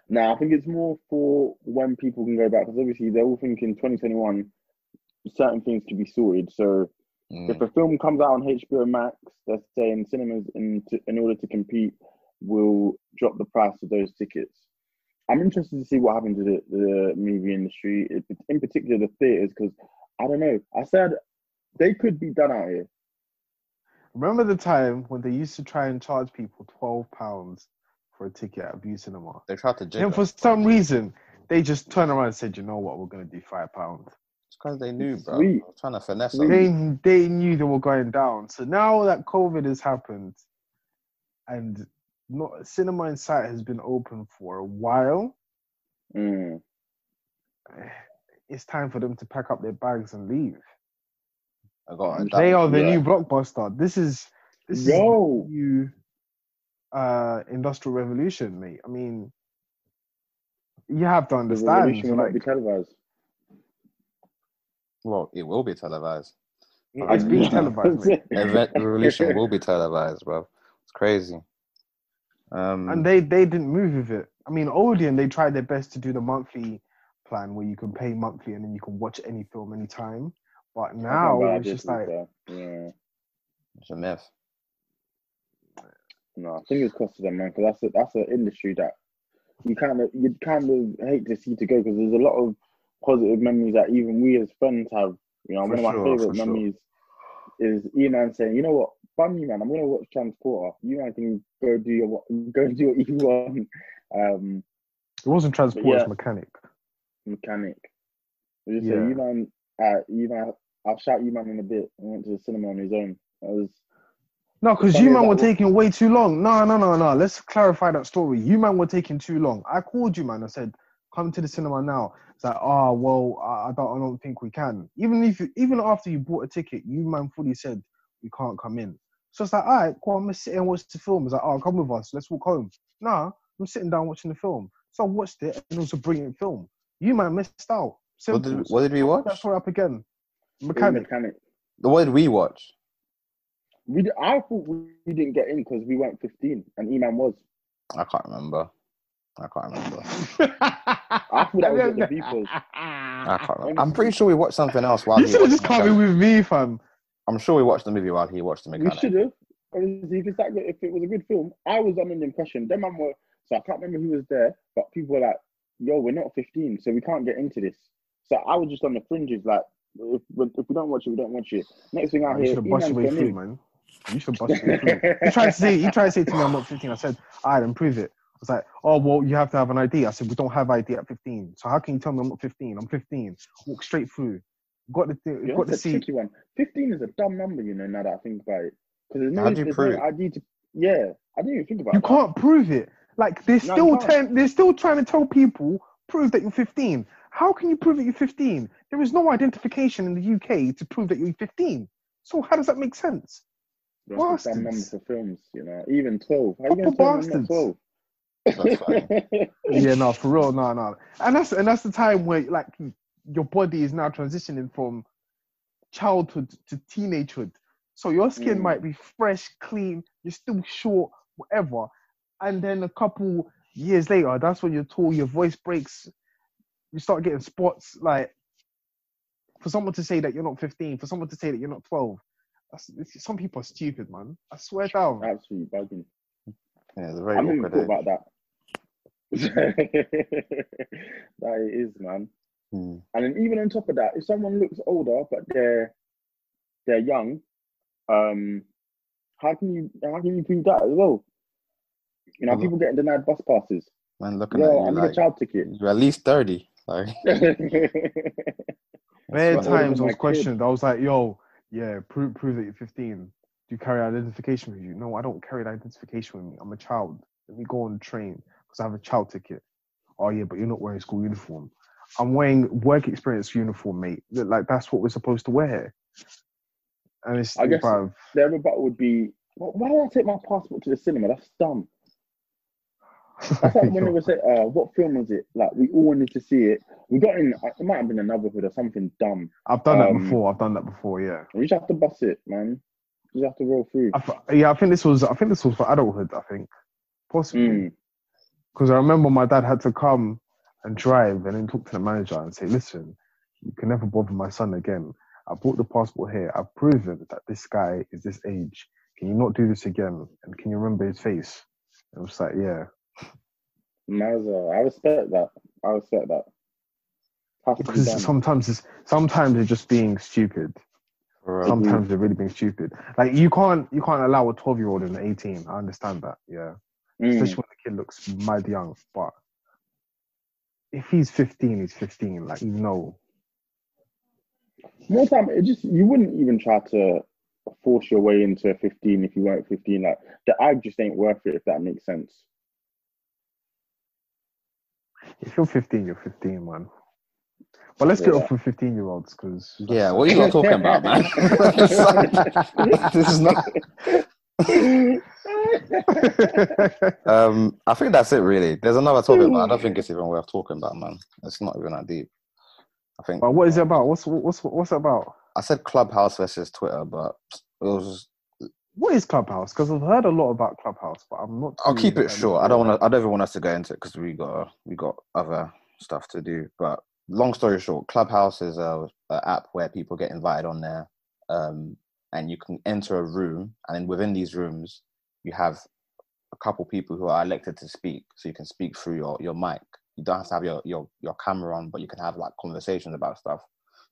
No, I think it's more for when people can go back because obviously they're all thinking 2021, certain things to be sorted. So Mm. if a film comes out on HBO Max, they're saying cinemas in to, in order to compete will drop the price of those tickets. I'm interested to see what happens to the, the movie industry, in in particular the theaters, because I don't know. I said they could be done out here. Remember the time when they used to try and charge people twelve pounds for a ticket at Vue Cinema? They tried to jig And for some reason, they just turned around and said, "You know what? We're gonna do five pounds." It's because they knew, bro. Sweet. Trying to finesse us. They they knew they were going down. So now that COVID has happened, and not cinema in sight has been open for a while, Mm. it's time for them to pack up their bags and leave. I got it. They are the Yeah. new blockbuster. This is this Yo. is the new uh industrial revolution, mate. I mean, you have to The understand. revolution will not be televised. Well, it will be televised. it's being televised, mate. Event Revolution will be televised, bro. It's crazy. Um, and they they didn't move with it. I mean, Odeon they tried their best to do the monthly plan where you can pay monthly and then you can watch any film anytime. But now it's just like yeah. it's a mess. No, I think it's costed them, man, because that's a, that's an industry that you kind of you kind of hate to see to go because there's a lot of positive memories that even we as friends have. You know, For one of my favorite for sure. memories is Eman saying, "You know what, fun you man, I'm gonna watch Transporter. You man can go do your go do your E one um, it wasn't transport, it's mechanic. mechanic." We just Yeah. say, "You man, uh, you man, I'll shout you man in a bit." and went to the cinema on his own. That was No, because you man were what- taking way too long. No, no, no, no. Let's clarify that story. You man were taking too long. I called you, man. I said, "Come to the cinema now." It's like, oh well, I, I don't, I don't think we can. Even if, you, even after you bought a ticket, you man fully said we can't come in. So it's like, all right, cool. I'm gonna sit and watch the film. It's like, oh, come with us. Let's walk home. Nah, I'm sitting down watching the film. So I watched it, and it was a brilliant film. You man missed out. What did, what did we watch? That's right up again. it was Mechanic. mechanic. What did we watch? We, d- I thought we we didn't get in because we weren't 15 and Eman was. I can't remember. I can't remember. I thought that was what the beef was. I can't remember. I'm pretty sure we watched something else while You he should have just the come in with me, fam. I'm sure we watched the movie while he watched the We mechanic. should have. Obviously, if it's that good, if it was a good film, I was under the impression them man were. So I can't remember who was there, but people were like, "Yo, we're not 15, so we can't get into this." So I was just on the fringes, like, if, if we don't watch it, we don't watch it. Next thing I Man, you hear, should have bust your way through, man. You should bust your way through. He tried to say, he tried to say to me, I'm not 15. I said, all right, then prove it. I was like, oh, well, you have to have an ID. I said, we don't have ID at 15. So how can you tell me I'm not 15? I'm 15. Walk straight through. Got the thing, Yeah, got the that's seat. tricky one. 15 is a dumb number, you know. Now that I think about it, because there's no, How do you prove no it? ID to. Yeah, I didn't even think about it. You that. can't prove it. Like they're No, still you can't. trying, they're still trying to tell people prove that you're 15. How can you prove that you're 15? There is no identification in the UK to prove that you're 15. So how does that make sense? That's a dumb number Bastards. for films, you know. Even 12. How you going to tell me I'm not bastards. 12? That's yeah, no, for real, no, no, and that's and that's the time where like your body is now transitioning from childhood to teenagehood. So your skin Mm. might be fresh, clean, you're still short, whatever, and then a couple years later, that's when you're tall, your voice breaks, you start getting spots. Like for someone to say that you're not 15, for someone to say that you're not 12, that's, some people are stupid, man. I swear down. Absolutely bugging. Yeah, it's a very i'm not even awkward thought about that. that it is, man. Hmm. And then even on top of that, if someone looks older but they're they're young, um, how can you how can you prove that as well? You know, Well, people getting denied bus passes. Man, looking Yo, at I you need like a child ticket. you're at least thirty. Like, Many times I my was kid. questioned. I was like, yo, yeah, prove prove that you're 15. Do you carry identification with you? No, I don't carry identification with me. I'm a child. Let me go on the train because I have a child ticket. Oh yeah, but you're not wearing school uniform. I'm wearing work experience uniform, mate. Like that's what we're supposed to wear. And it's I guess- bruv, Their rebuttal would be, "Wh- why did I take my passport to the cinema? That's dumb. That's like when they saying, uh, what film was it? Like we all wanted to see it. We got in. uh, It might have been a Neighborhood or something dumb. I've done that um, before. I've done that before. Yeah. We just have to bust it, man. Just have to roll through. I yeah, I think this was. I think this was for adulthood. I think possibly Mm. because I remember my dad had to come and drive and then talk to the manager and say, "Listen, you can never bother my son again. I brought the passport here. I've proven that this guy is this age. Can you not do this again? And can you remember his face?" And I was like, "Yeah." Mazza, I respect that. I respect that. Has be Because sometimes it's sometimes they're just being stupid. for real. Sometimes they're really being stupid. Like you can't you can't allow a twelve year old and an eighteen. I understand that. Yeah. Mm. especially when the kid looks mad young. But if he's 15, he's 15. Like, you know, More time, it just you wouldn't even try to force your way into 15 if you weren't 15. Like the ag just ain't worth it if that makes sense. if you're 15, you're 15, man. But let's get Yeah. off with 15 year olds because Yeah, what are you talking about, man? this is not. Um, I think that's it, really. There's another topic, but I don't think it's even worth talking about, man. It's not even that deep. I think. but what is it about? What's what's what's it about? I said Clubhouse versus Twitter, but it was. What is Clubhouse? Because I've heard a lot about Clubhouse, but I'm not. I'll keep it short. I don't want to. I don't even want us to go into it because we got we got other stuff to do. But long story short, Clubhouse is a, a app where people get invited on there, um, and you can enter a room, and then within these rooms, you have a couple people who are elected to speak, so you can speak through your your mic. You don't have to have your your your camera on, but you can have like conversations about stuff.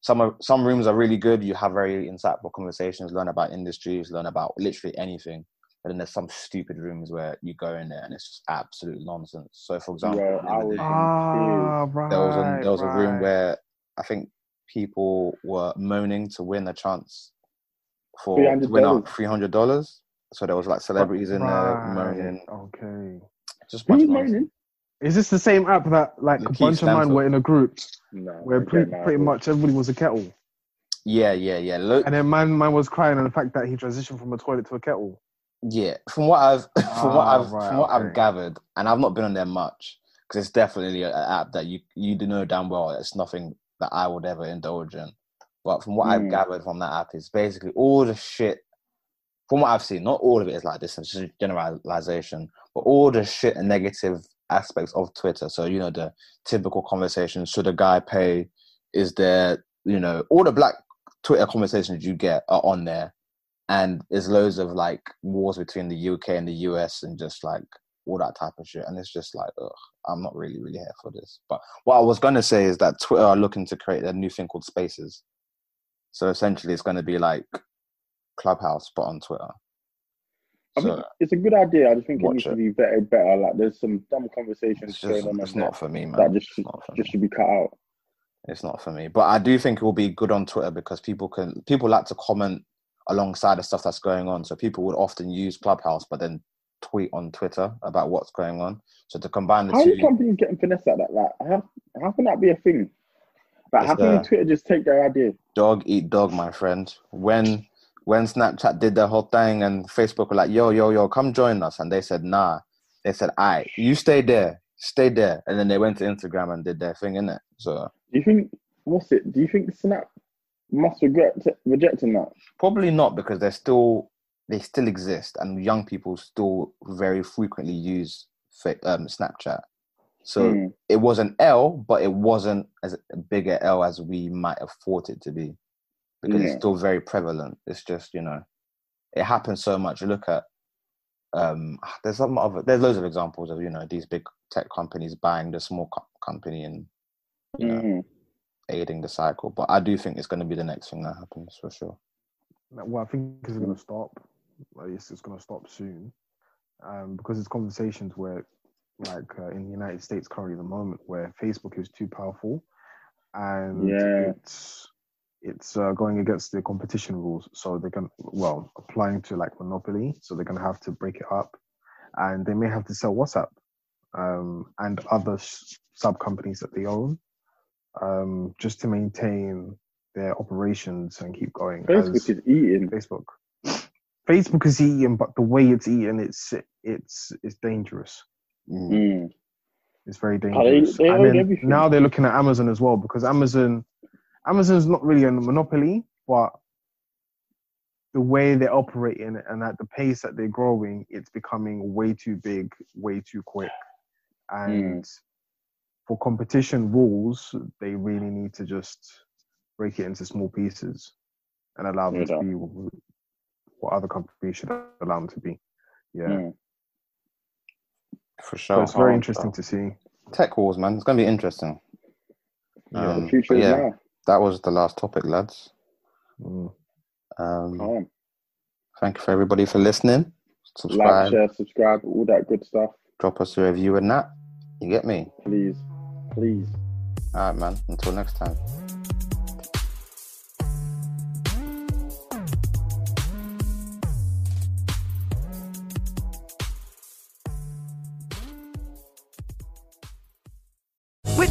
Some are, some rooms are really good. You have very insightful conversations, learn about industries, learn about literally anything. But then there's some stupid rooms where you go in there and it's just absolute nonsense. So, for example, Yeah, the was- Ah, right. there was a there was a room where I think people were moaning to win a chance for $300. to win out three hundred dollars. So there was like celebrities in there moaning, Okay. just a bunch Who's of nonsense. Is this the same app that like a Lakeith bunch of mine Stanfield. were in a group No, where okay, pretty, nah, pretty much everybody was a kettle? Yeah, yeah, yeah. Look, And then man, man was crying on the fact that he transitioned from a toilet to a kettle. Yeah, from what I've from what Ah, I've right, from what okay. I've gathered, and I've not been on there much because it's definitely an app that you you do know damn well it's nothing that I would ever indulge in. But from what I've Mm. gathered from that app, is basically all the shit. From what I've seen, not all of it is like this. It's just a generalization, but all the shit and negative aspects of Twitter. So you know the typical conversation: should a guy pay? Is there you know all the black Twitter conversations you get are on there and there's loads of like wars between the UK and the US and just like all that type of shit. And it's just like, ugh, I'm not really, really here for this. But what I was gonna say is that Twitter are looking to create a new thing called Spaces. So essentially, it's gonna be like Clubhouse but on Twitter. I So think it's a good idea. I just think it needs to be better, better. Like there's some dumb conversations it's going just on it's not for me, man. that just It's should, not me. just should be cut out. It's not for me. But I do think it will be good on Twitter because people can people like to comment alongside the stuff that's going on. So people would often use Clubhouse but then tweet on Twitter about what's going on. So to combine the How two are companies getting finesse at that? Like how how can that be a thing? Like how can Twitter just take their idea? dog eat dog, my friend. When when Snapchat did their whole thing and Facebook were like, yo, yo, yo, come join us. And they said, nah. They said, all right, you stay there, stay there. And then they went to Instagram and did their thing in it. So Do you think what's it? Do you think Snap must regret rejecting that? probably not because they're still they still exist and young people still very frequently use um, Snapchat. So Mm. it was an L, but it wasn't as big a L as we might have thought it to be because it's still very prevalent. It's just you know, it happens so much. You look at um, there's some other there's loads of examples of you know these big tech companies buying the small co- company and you know Mhm. aiding the cycle. But I do think it's going to be the next thing that happens for sure. Well, I think it's going to stop. Like, it's, it's going to stop soon, um, because there's conversations where, like uh, in the United States currently, the moment, where Facebook is too powerful, and Yeah. it's it's uh, going against the competition rules. So they're going well applying to like monopoly. So they're going to have to break it up, and they may have to sell WhatsApp um, and other sub companies that they own, um, just to maintain their operations and keep going. Facebook is eating. Facebook. Facebook is eating, but the way it's eating, it's it's it's dangerous. Mm. It's very dangerous. they and then now they're looking at Amazon as well because Amazon, Amazon's not really a monopoly, but the way they're operating and at the pace that they're growing, it's becoming way too big, way too quick. And for competition rules, they really need to just break it into small pieces and allow them to be what other companies should allow them to be. Yeah. Mm. For So sure. it's very Oh, interesting so- to see. Tech wars, man. It's going to be interesting. Yeah. Um, The future yeah, now. that was the last topic, lads. Mm. Um, thank you for everybody for listening. Like, Subscribe, share, subscribe, all that good stuff. drop us a review and that. You get me? Please, please. All right, man. Until next time.